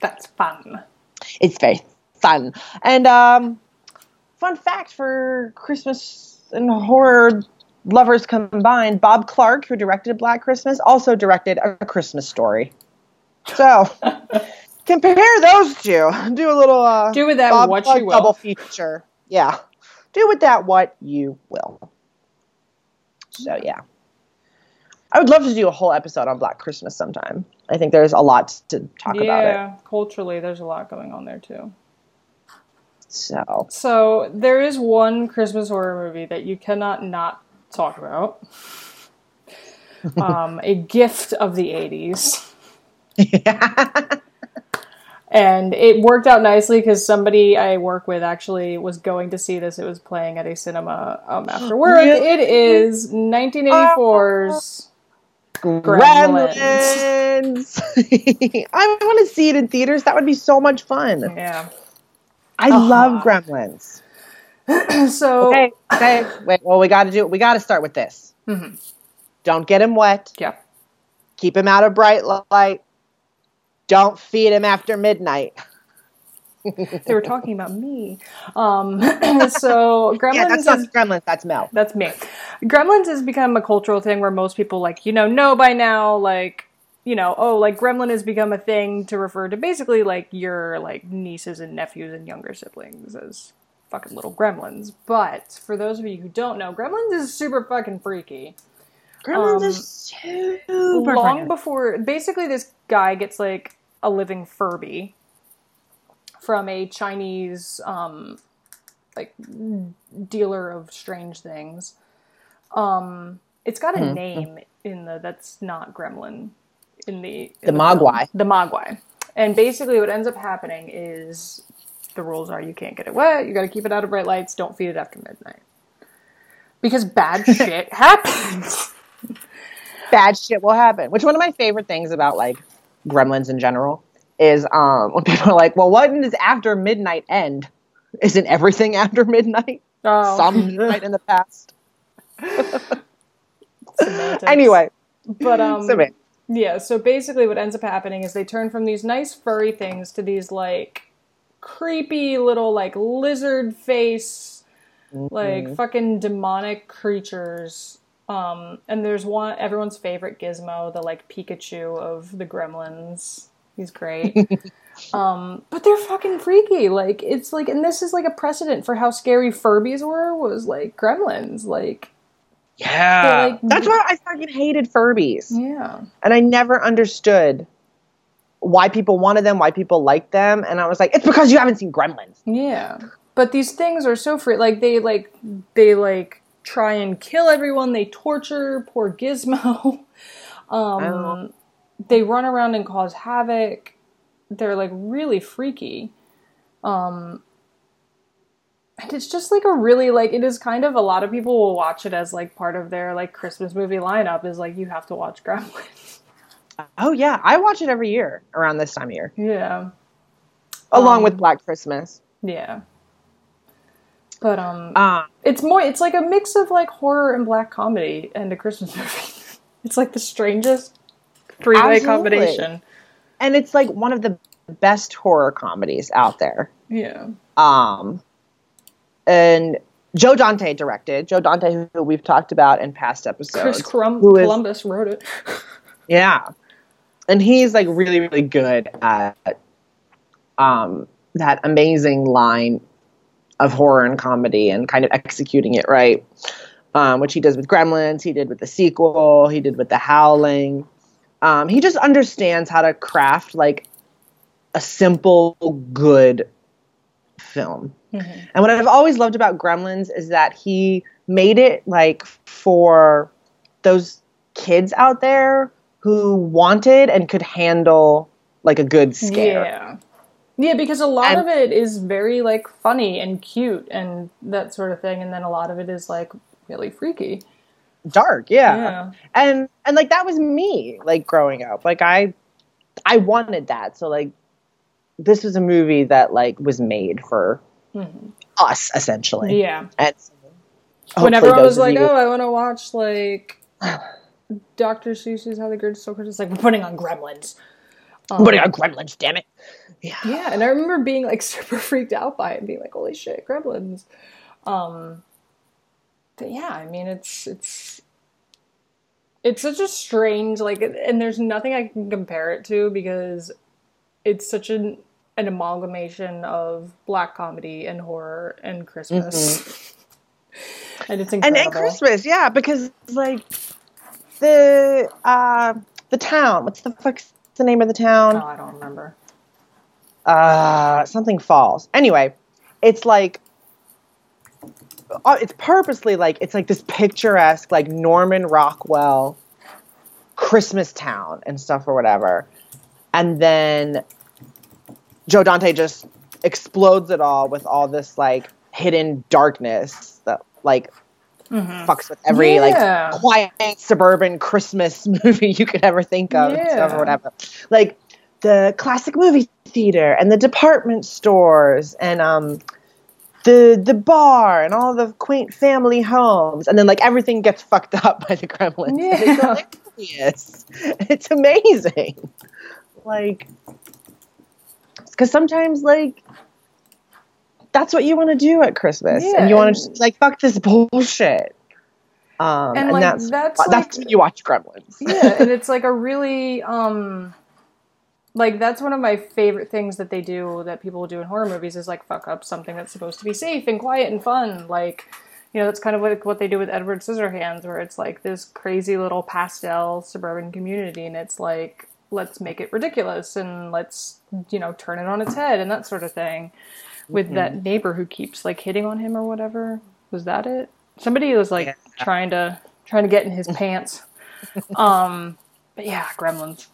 That's fun. It's very fun. And um, fun fact for Christmas and horror lovers combined: Bob Clark, who directed Black Christmas, also directed A Christmas Story. So (laughs) compare those two. Do a little uh, Do with that Bob what Clark you will. double feature. Yeah, do with that what you will. So yeah. I would love to do a whole episode on Black Christmas sometime. I think there's a lot to talk about it. Yeah, culturally, there's a lot going on there too. So So there is one Christmas horror movie that you cannot not talk about. (laughs) um, a gift of the '80s. (laughs) And it worked out nicely because somebody I work with actually was going to see this. It was playing at a cinema um, after work. (gasps) Really? It is 1984's Gremlins. Gremlins. (laughs) I want to see it in theaters. That would be so much fun. Yeah. I love Gremlins. (clears throat) So Okay, okay. Wait, well, we got to do. We got to start with this. Mm-hmm. Don't get him wet. yeah. Keep him out of bright light. Don't feed him after midnight. (laughs) They were talking about me. Um, (laughs) so Gremlins Yeah, that's is not Gremlins. That's Mel. That's me. Gremlins has become a cultural thing where most people like, you know, know by now, like, you know, oh, like gremlin has become a thing to refer to basically like your like nieces and nephews and younger siblings as fucking little gremlins. But for those of you who don't know, Gremlins is super fucking freaky. Gremlins Um, is super Long before, basically, this guy gets like a living Furby from a Chinese um, like dealer of strange things. Um, it's got a Mhm. name in the that's not Gremlin in the The in film. Mogwai. The Mogwai. And basically, what ends up happening is the rules are you can't get it wet. You got to keep it out of bright lights. Don't feed it after midnight because bad (laughs) shit happens. bad shit will happen. Which one of my favorite things about like gremlins in general is um (laughs) when people are like, well, what does after midnight end? Isn't everything after midnight? Oh. Some (laughs) midnight in the past. (laughs) Anyway, but um, Yeah, so basically what ends up happening is they turn from these nice furry things to these like creepy little like lizard face like Mhm. fucking demonic creatures. Um and there's one everyone's favorite gizmo, the like Pikachu of the gremlins. He's great. um but they're fucking freaky. Like it's like and this is like a precedent for how scary Furbies were was like gremlins. Like yeah, like- that's why I fucking hated Furbies, yeah. and I never understood why people wanted them, why people liked them, and I was like, it's because you haven't seen Gremlins. Yeah. But these things are so free like they like they like try and kill everyone, they torture poor Gizmo. (laughs) Um they run around and cause havoc. They're like really freaky. Um and it's just like a really like it is kind of a lot of people will watch it as like part of their like Christmas movie lineup is like you have to watch Gremlins. (laughs) Oh yeah, I watch it every year around this time of year, yeah. along Um, with Black Christmas. Yeah. But um Um, It's more. It's like a mix of like horror and black comedy and a Christmas (laughs) movie. it's like the strangest three-way combination. and it's like one of the best horror comedies out there. Yeah. Um, and Joe Dante directed. Joe Dante, who we've talked about in past episodes. Chris Crum- is- Columbus wrote it. (laughs) Yeah, and he's like really, really good at um, that amazing line of horror and comedy and kind of executing it right, um, which he does with Gremlins. He did with the sequel. He did with The Howling. Um, he just understands how to craft like a simple, good film. Mhm. And what I've always loved about Gremlins is that he made it like for those kids out there who wanted and could handle like a good scare. Yeah. Yeah, because a lot And- of it is very like funny and cute and that sort of thing, and then a lot of it is like really freaky. Dark, yeah. Yeah. And and like that was me like growing up. Like I I wanted that. So like this was a movie that like was made for Mhm. us essentially. Yeah. And When hopefully everyone those was like, "Oh, I want to watch like (sighs) Dr. Seuss's How the Grinch Stole Christmas," like we're putting on Gremlins. Um, What are gremlins, damn it. Yeah. Yeah, and I remember being like (laughs) super freaked out by it and being like, "Holy shit, gremlins!" Um, yeah, I mean, it's it's it's such a strange like, and there's nothing I can compare it to because it's such an an amalgamation of black comedy and horror and Christmas, (laughs) and it's and incredible. and Christmas, yeah, because like the uh the town, what's the fuck's the name of the town? Oh? I don't remember. Uh something falls. Anyway, it's like it's purposely like it's like this picturesque like Norman Rockwell Christmas town and stuff or whatever. And then Joe Dante just explodes it all with all this like hidden darkness that like Mhm. fucks with every Yeah. like quiet suburban Christmas (laughs) movie you could ever think of and stuff or whatever. Like the classic movie theater and the department stores and um the the bar and all the quaint family homes and then like everything gets fucked (laughs) up by the gremlins. And It's (laughs) It's amazing. Like because sometimes like that's what you want to do at Christmas, and you want to just like fuck this bullshit. Um, And, and, like, that's that's, that's like- when you watch Gremlins. yeah, and (laughs) it's like a really um Like that's one of my favorite things that they do that people do in horror movies is like fuck up something that's supposed to be safe and quiet and fun. Like you know, that's kind of what what they do with Edward Scissorhands, where it's like this crazy little pastel suburban community, and it's like let's make it ridiculous and let's you know turn it on its head and that sort of thing. With mm-hmm. that neighbor who keeps like hitting on him or whatever, was that it? Somebody was like yeah. trying to trying to get in his pants. (laughs) um, but yeah. Gremlins.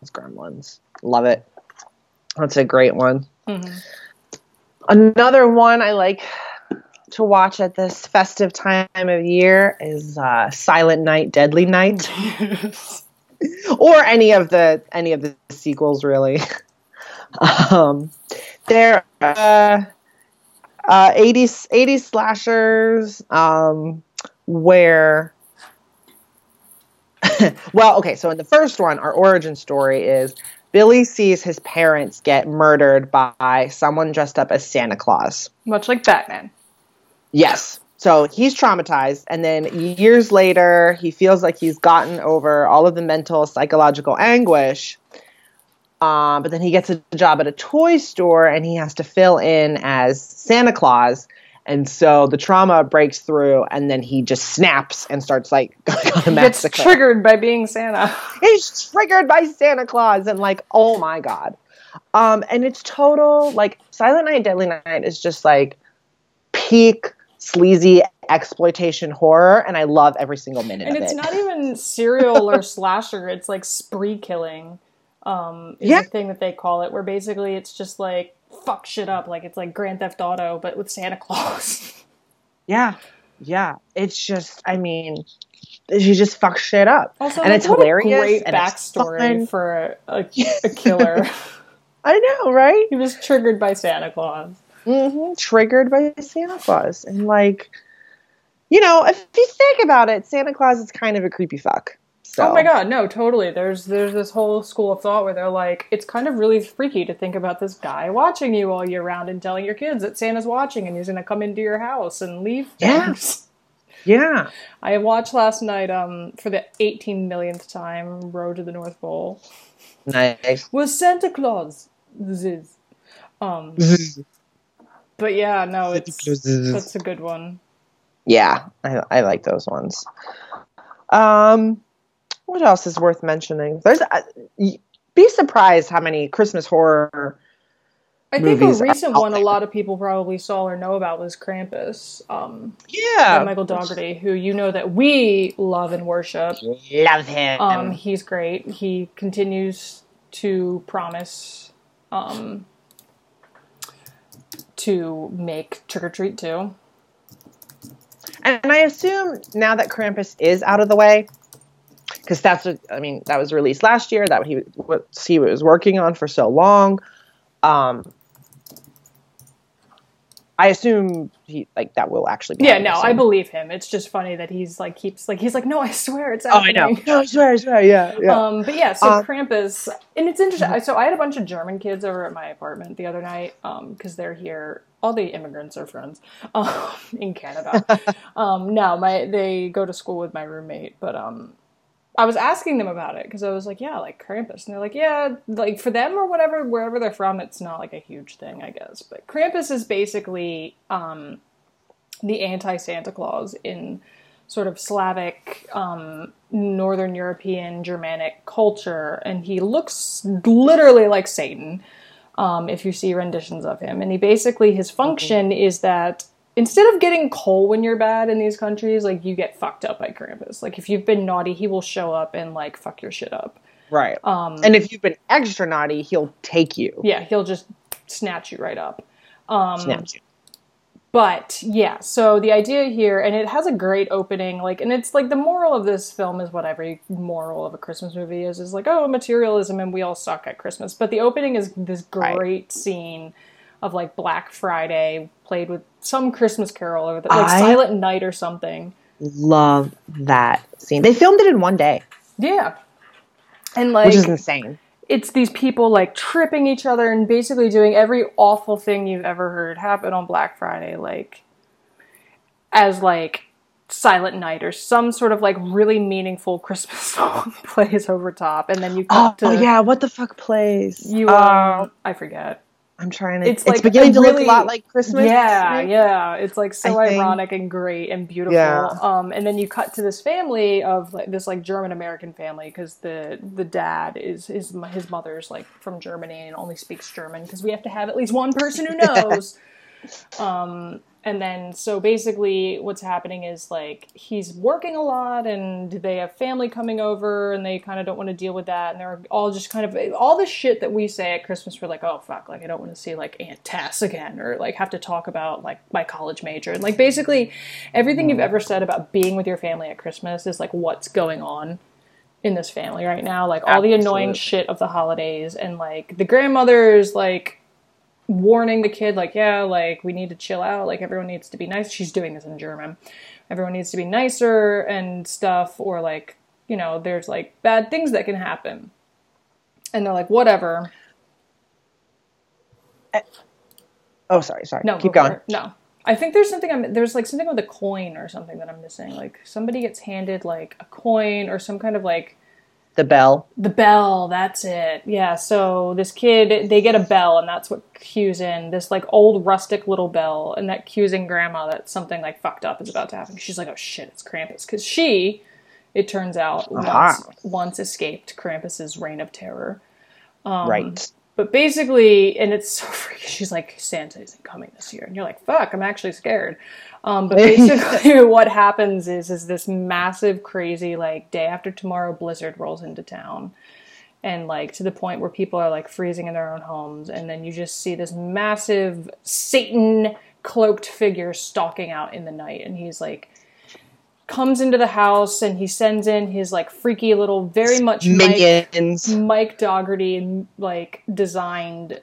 It's Gremlins. Love it. That's a great one. Mm-hmm. Another one I like to watch at this festive time of year is uh, Silent Night, Deadly Night, (laughs) or any of the any of the sequels really. um, they're uh, uh, 80s 80s slashers um, where (laughs) well okay so in the first one our origin story is Billy sees his parents get murdered by someone dressed up as Santa Claus. Much like Batman. Yes. So he's traumatized. And then years later, he feels like he's gotten over all of the mental, psychological anguish. Um, but then he gets a job at a toy store and he has to fill in as Santa Claus and so the trauma breaks through, and then he just snaps and starts like (laughs) going a massacre. Gets triggered by being Santa. He's triggered by Santa Claus, and like, oh my god. Um, and it's total like Silent Night, Deadly Night is just like peak sleazy exploitation horror, and I love every single minute. And it's it. not (laughs) even serial or slasher; it's like spree killing. Um, is yeah. the thing that they call it, where basically it's just like fuck shit up like it's like Grand Theft Auto but with Santa Claus. (laughs) yeah. Yeah. It's just I mean she just fucks shit up. Also, and like, it's hilarious. great backstory for a, (laughs) a killer. I know, right? He was triggered by Santa Claus. Mm-hmm. Triggered by Santa Claus. And like, you know, if you think about it, Santa Claus is kind of a creepy fuck. So. Oh my god, no, totally. There's there's this whole school of thought where they're like, it's kind of really freaky to think about this guy watching you all year round and telling your kids that Santa's watching and he's gonna come into your house and leave Yes. Yeah. yeah. (laughs) I watched last night um for the 18 millionth time Road to the North Pole. Nice. Was Santa Claus. Ziz. Um But yeah, no, it's that's a good one. Yeah, I I like those ones. Um what else is worth mentioning? There's uh, be surprised how many Christmas horror. I think a recent one a lot of people probably saw or know about was Krampus. Um, yeah, Michael Dougherty, who you know that we love and worship. Love him. Um, he's great. He continues to promise um, to make Trick or Treat too. And I assume now that Krampus is out of the way, because that's what I mean. That was released last year. That he what he was working on for so long. Um, I assume he like that will actually be. Yeah, no, I believe him. It's just funny that he's like keeps like he's like, no, I swear it's happening. Oh, I know. No, I swear, I swear. Yeah, yeah. Um, but yeah, so um, Krampus, and it's interesting. Mm-hmm. So I had a bunch of German kids over at my apartment the other night because um, they're here. All the immigrants are friends (laughs) um, in Canada. (laughs) um, now my they go to school with my roommate, but um, I was asking them about it because I was like, yeah, like Krampus. And they're like, yeah, like for them or whatever, wherever they're from, it's not like a huge thing, I guess. But Krampus is basically um, the anti Santa Claus in sort of Slavic, um, Northern European, Germanic culture. And he looks literally like Satan um, if you see renditions of him. And he basically, his function mm-hmm. is that instead of getting coal when you're bad in these countries, like you get fucked up by Krampus. Like if you've been naughty, he will show up and like fuck your shit up. Right. Um, and if you've been extra naughty, he'll take you. Yeah, he'll just snatch you right up. Um, snatch you. But yeah, so the idea here, and it has a great opening, like, and it's like the moral of this film is what every moral of a Christmas movie is, is like, oh, materialism and we all suck at Christmas. But the opening is this great right. scene of like Black Friday played with some Christmas Carol or like I Silent Night or something. Love that scene. They filmed it in one day. Yeah, and like which is insane. It's these people like tripping each other and basically doing every awful thing you've ever heard happen on Black Friday, like as like Silent Night or some sort of like really meaningful (laughs) Christmas song (laughs) plays over top, and then you cut Oh, to yeah, what the fuck plays? you. Um, Um, I forget. I'm trying to. it's It's, like beginning to really- look a lot like Christmas. Yeah, yeah. It's like so I think- ironic and great and beautiful. Yeah. Um, and then you cut to this family of like this like German American family because the the dad is his his mother's like from Germany and only speaks German because we have to have at least one person who (laughs) knows. um, and then so basically what's happening is like he's working a lot and they have family coming over and they kind of don't want to deal with that. And they're all just kind of all the shit that we say at christmas we're like oh fuck like i don't want to see like aunt tess again or like have to talk about like my college major. And like basically everything you've mm. ever said about being with your family at christmas is like what's going on in this family right now. Like all the annoying shit of the holidays and like the grandmother's like warning the kid like yeah like we need to chill out. Like everyone needs to be nice. She's doing this in german. Everyone needs to be nicer and stuff or like you know there's like bad things that can happen. And they're like whatever. Eh. Oh, sorry, sorry. no keep going. it. no. I think there's something i'm there's like something with a coin or something that i'm missing. Like somebody gets handed like a coin or some kind of like The bell. The bell, that's it. Yeah, so this kid, they get a bell, and that's what cues in this like old rustic little bell, and that cues in grandma that something like fucked up is about to happen. She's like, oh shit, it's Krampus. Because she, it turns out, once, once escaped Krampus's reign of terror. Um, right. But basically, and it's so (laughs) freaky, she's like, Santa isn't coming this year. And you're like, fuck, I'm actually scared. Um, but (laughs) basically, (laughs) what happens is, is this massive, crazy, like, day after tomorrow blizzard rolls into town. And, like, to the point where people are, like, freezing in their own homes. And then you just see this massive Satan cloaked figure stalking out in the night. And he's, like, comes into the house and he sends in his, like, freaky little, very much Mike, Minions. Mike Dougherty, like, designed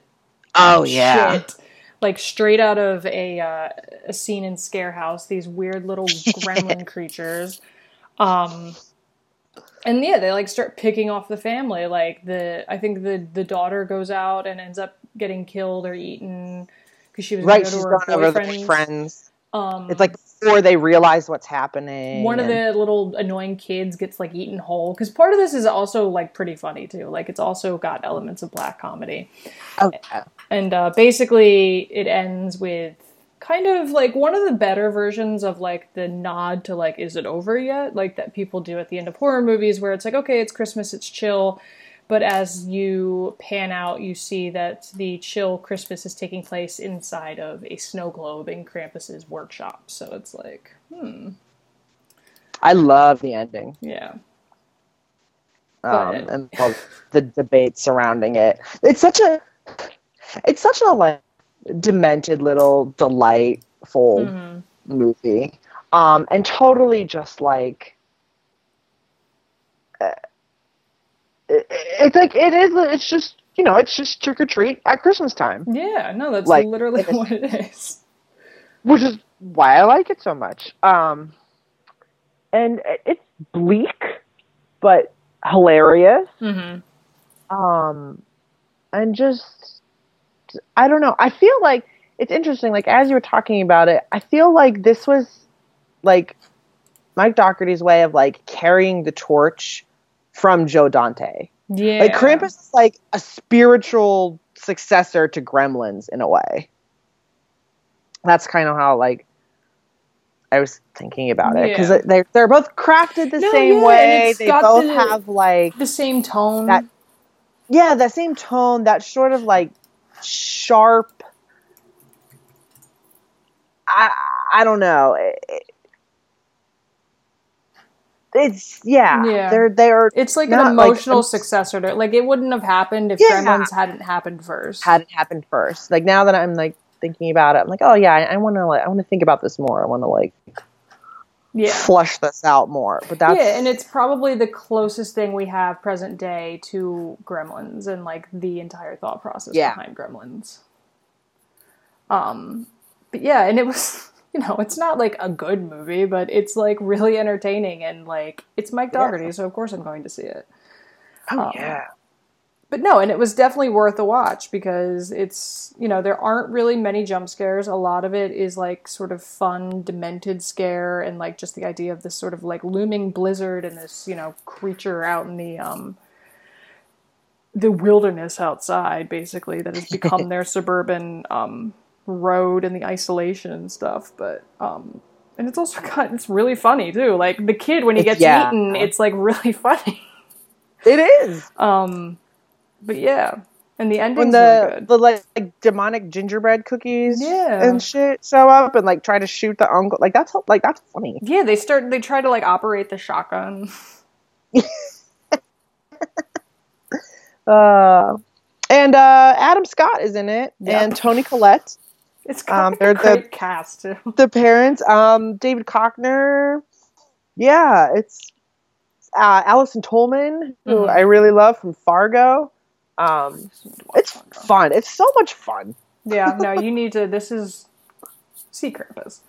Oh yeah. shit. Like straight out of a uh, a scene in Scare House, these weird little (laughs) gremlin creatures. Um, and yeah, they like start picking off the family. Like the, I think the the daughter goes out and ends up getting killed or eaten because she was Right. gonna She's go to her going over the boyfriend's. Um, It's like before they realize what's happening. one of the little annoying kids gets like eaten whole because part of this is also like pretty funny too. Like it's also got elements of black comedy. Oh, and uh, basically it ends with kind of like one of the better versions of like the nod to like is it over yet like that people do at the end of horror movies where it's like okay it's christmas it's chill but as you pan out you see that the chill christmas is taking place inside of a snow globe in krampus's workshop so it's like hmm I love the ending. yeah um, and the debate surrounding it. It's such a, it's such a like demented little delightful Mhm. movie, um, and totally just like. It- It's like it is. It's just you know. It's just trick or treat at Christmas time, yeah no that's Like, literally what it is which is why I like it so much. Um, and it's bleak, but hilarious. hmm um and just i don't know i feel like it's interesting like as you were talking about it i feel like this was like mike dougherty's way of like carrying the torch from joe dante yeah like krampus is like a spiritual successor to gremlins in a way that's kind of how like i was thinking about it because Yeah. they're, they're both crafted the No, same yeah, way they both the- have like the same tone That- yeah, that same tone, that sort of like sharp. I I don't know. It- it- it's yeah. Yeah. They're they're It's like an like- emotional successor to like it wouldn't have happened if Yeah. Gremlins hadn't happened first. hadn't happened first. Like now that I'm like thinking about it, I'm like, oh yeah, I, I want to like I want to think about this more. I want to like yeah. flush this out more. But that's yeah, and it's probably the closest thing we have present day to Gremlins and like the entire thought process Yeah. behind Gremlins. Um, but yeah, and it was (laughs) (laughs) you know it's not like a good movie, but it's like really entertaining and like it's Mike Yeah. Dougherty, so of course I'm going to see it. oh um, yeah. but no, and it was definitely worth a watch because it's you know there aren't really many jump scares. A lot of it is like sort of fun, demented scare, and like just the idea of this sort of like looming blizzard and this you know creature out in the um the wilderness outside, basically that has become (laughs) their suburban um road and the isolation and stuff. But um and it's also (laughs) got it's really funny too. Like the kid when he gets Yeah. eaten, it's like (laughs) really funny. It is. Um, but yeah, and the When ending's the really good. the like, like demonic gingerbread cookies Yeah. and shit show up and like try to shoot the uncle like that's like that's funny. Yeah, they start. They try to like operate the shotgun. (laughs) Uh and uh Adam Scott is in it Yep. and Toni Collette. It's Um, they're great the- cast too. (laughs) the parents, um, David Koechner. Yeah, it's uh, Allison Tolman, who Mhm. I really love from Fargo. Um, it's fun. It's so much fun. Yeah, no, (laughs) you need to. This is See Krampus.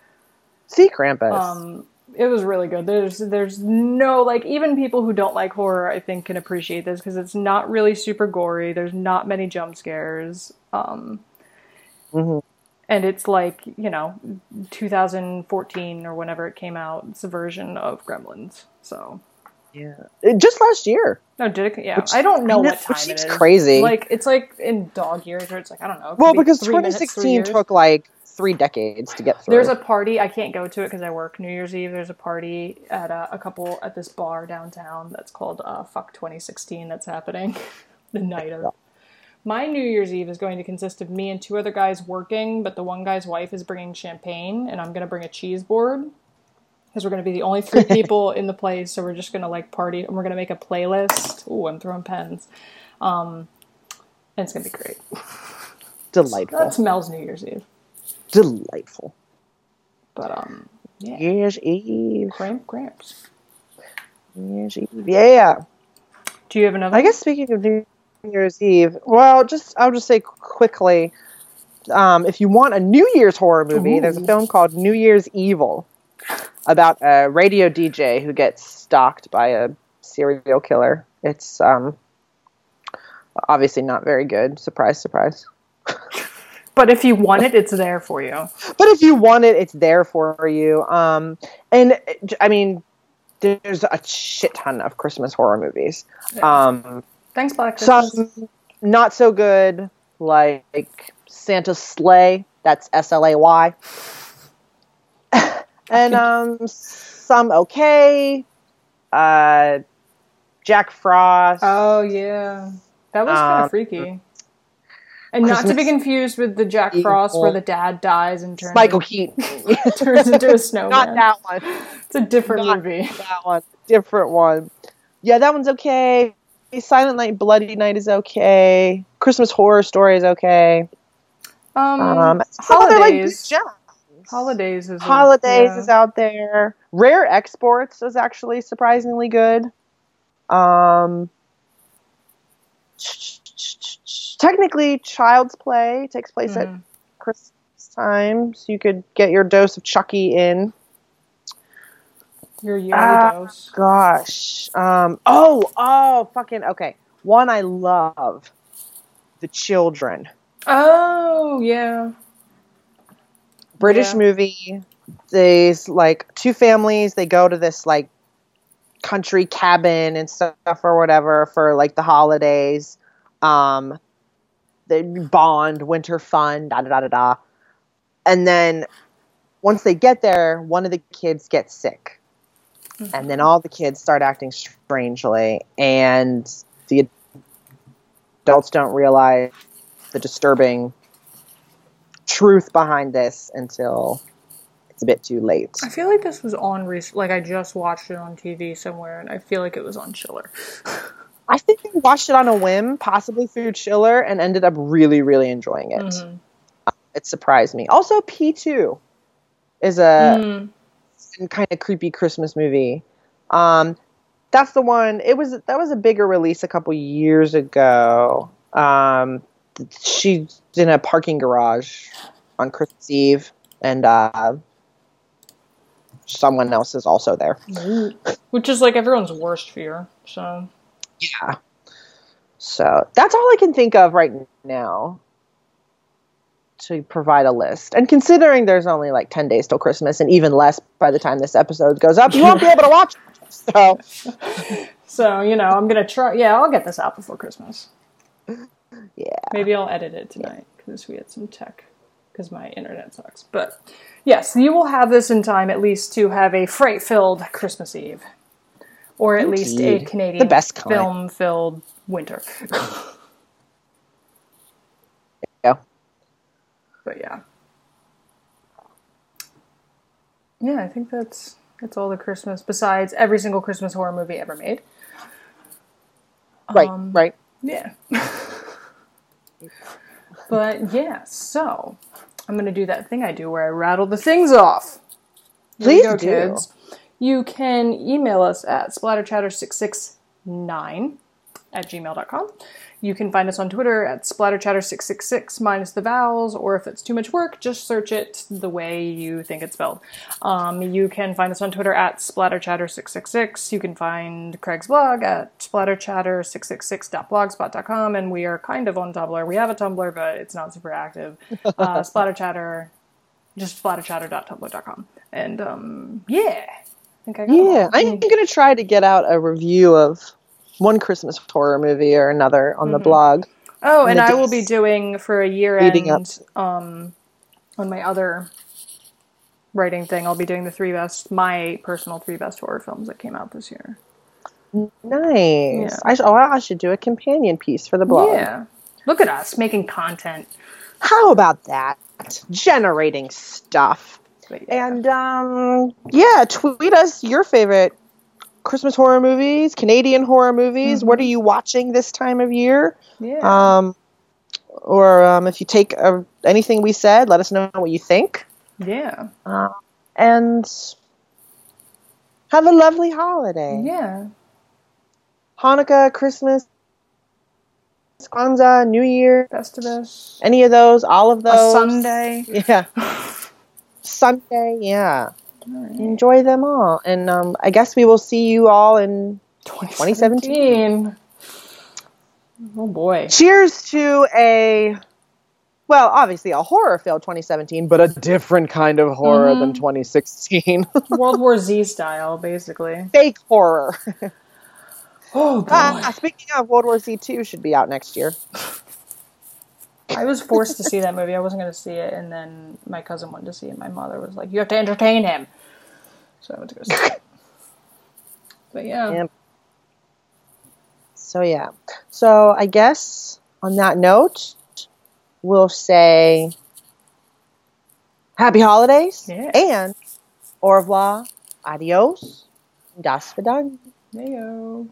See Krampus. Um, it was really good. There's there's no like even people who don't like horror, I think, can appreciate this because it's not really super gory. There's not many jump scares. Um, Mhm. And it's like you know 2014 or whenever it came out it's a version of gremlins so. Yeah, It- just last year. no did it? Yeah. Which- i don't know I know- what time which seems is. crazy. like it's like in dog years or it's like i don't know Well, be because three minutes, 2016 took like three decades to get through. there's a party i can't go to it because i work new year's eve. There's a party at a, a couple at this bar downtown that's called uh, fuck 2016 that's happening (laughs) the night of my new year's eve is going to consist of me and two other guys working but the one guy's wife is bringing champagne and i'm going to bring a cheese board because we're going to be the only three (laughs) people in the place so we're just going to like party and we're going to make a playlist Ooh, i'm throwing pens um, and it's going to be great delightful. that's mel's new year's eve delightful. but um yeah Year's Eve. cramp cramps New Year's Eve. Yeah. do you have another I guess speaking of New Year's Eve, well, just I'll just say quickly, um, if you want a New Year's horror movie, there's a film called New Year's Evil about a radio DJ who gets stalked by a serial killer. It's um, obviously not very good. Surprise, surprise. (laughs) But if you want it, it's there for you. But if you want it, it's there for you. Um, and I mean, there's a shit ton of Christmas horror movies. Um, Thanks, Black Christmas. some not so good, like Santa's Slay. That's S L A Y. (laughs) and um, some okay. Uh, Jack Frost. oh yeah, that was kind Um, of freaky. And not to be confused with the Jack Frost where the dad dies and turns Michael Keaton. (laughs) turns into a (laughs) snowman. Not that one. It's a different Not movie. That one. Different one. Yeah, that one's okay. Silent Night, Bloody Night is okay. Christmas Horror Story is okay. Um, Um, other, like, holidays. holidays is a- Holidays yeah. is out there. Rare Exports is actually surprisingly good. Um, technically, Child's Play takes place at Mhm. Christmas time, so you could get your dose of Chucky in. Your yearly Ah. dose. Gosh. Um, oh, oh, fucking okay. One I love, The Children. Oh yeah, British Yeah. movie. These like two families. They go to this like country cabin and stuff or whatever for like the holidays. Um, they bond, winter fun, da da da da da. And then once they get there, one of the kids gets sick, and then all the kids start acting strangely, and the adults don't realize the disturbing truth behind this until it's a bit too late. I feel like this was on rec- like I just watched it on TV somewhere, and I feel like it was on Chiller. (laughs) I think we watched it on a whim, possibly through Chiller, and ended up really, really enjoying it. Mhm. It surprised me. Also, P2 is a Mm. Kind of creepy Christmas movie. Um, that's the one. It was that was a bigger release a couple years ago. Um, she's in a parking garage on Christmas Eve, and uh, someone else is also there. Which is like everyone's worst fear. So Yeah. So that's all I can think of right now to provide a list. And considering there's only like 10 days till Christmas and even less by the time this episode goes up, you won't be able to watch. It. (laughs) So, so you know, I'm gonna try. Yeah, I'll get this out before Christmas. Yeah. Maybe I'll edit it tonight because we had some tech because my internet sucks. But yes, you will have this in time at least to have a freight-filled Christmas Eve, or at Indeed. least a Canadian the best film-filled winter. (laughs) But yeah. Yeah, I think that's that's all the Christmas besides every single Christmas horror movie ever made. Right, um, right. Yeah. (laughs) but yeah, so I'm going to do that thing I do where I rattle the things off. Here Please go, do. kids. You can email us at splatterchatter669 at gmail.com. You can find us on Twitter at splatterchatter666 minus the vowels, or if it's too much work, just search it the way you think it's spelled. Um, you can find us on Twitter at splatterchatter666. You can find Craig's blog at splatterchatter666.blogspot.com, and we are kind of on Tumblr. We have a Tumblr, but it's not super active. Uh, (laughs) splatterchatter, just splatterchatter.tumblr.com. And um, yeah. I think I yeah, I'm going to try to get out a review of one Christmas horror movie or another on mm-hmm. the blog. Oh, and I will be doing for a year end um, on my other writing thing. I'll be doing the three best, my personal three best horror films that came out this year. Nice. Yeah. I, sh- oh, I should do a companion piece for the blog. Yeah. Look at us making content. How about that? Generating stuff. Yeah. And um, yeah, tweet us your favorite Christmas horror movies, Canadian horror movies. Mm-hmm. What are you watching this time of year? Yeah. Um, or um, if you take uh, anything we said, let us know what you think. Yeah. Uh, and have a lovely holiday. Yeah. Hanukkah, Christmas, Kwanzaa, New Year, Festivus. Any of those, all of those. A Sunday. Yeah. (laughs) Sunday, yeah. Right. Enjoy them all. And um, I guess we will see you all in 2017. 2017. Oh boy. Cheers to a well, obviously a horror filled 2017, but a different kind of horror mm-hmm. than 2016. (laughs) World War Z style, basically. Fake horror. (laughs) oh boy. Ah, speaking of World War Z 2 should be out next year. I was forced to see that movie. I wasn't going to see it, and then my cousin wanted to see it. My mother was like, "You have to entertain him," so I went to go see it. (laughs) But yeah. yeah. So yeah. So I guess on that note, we'll say happy holidays yeah. and au revoir, adios, das vidania. Heyo.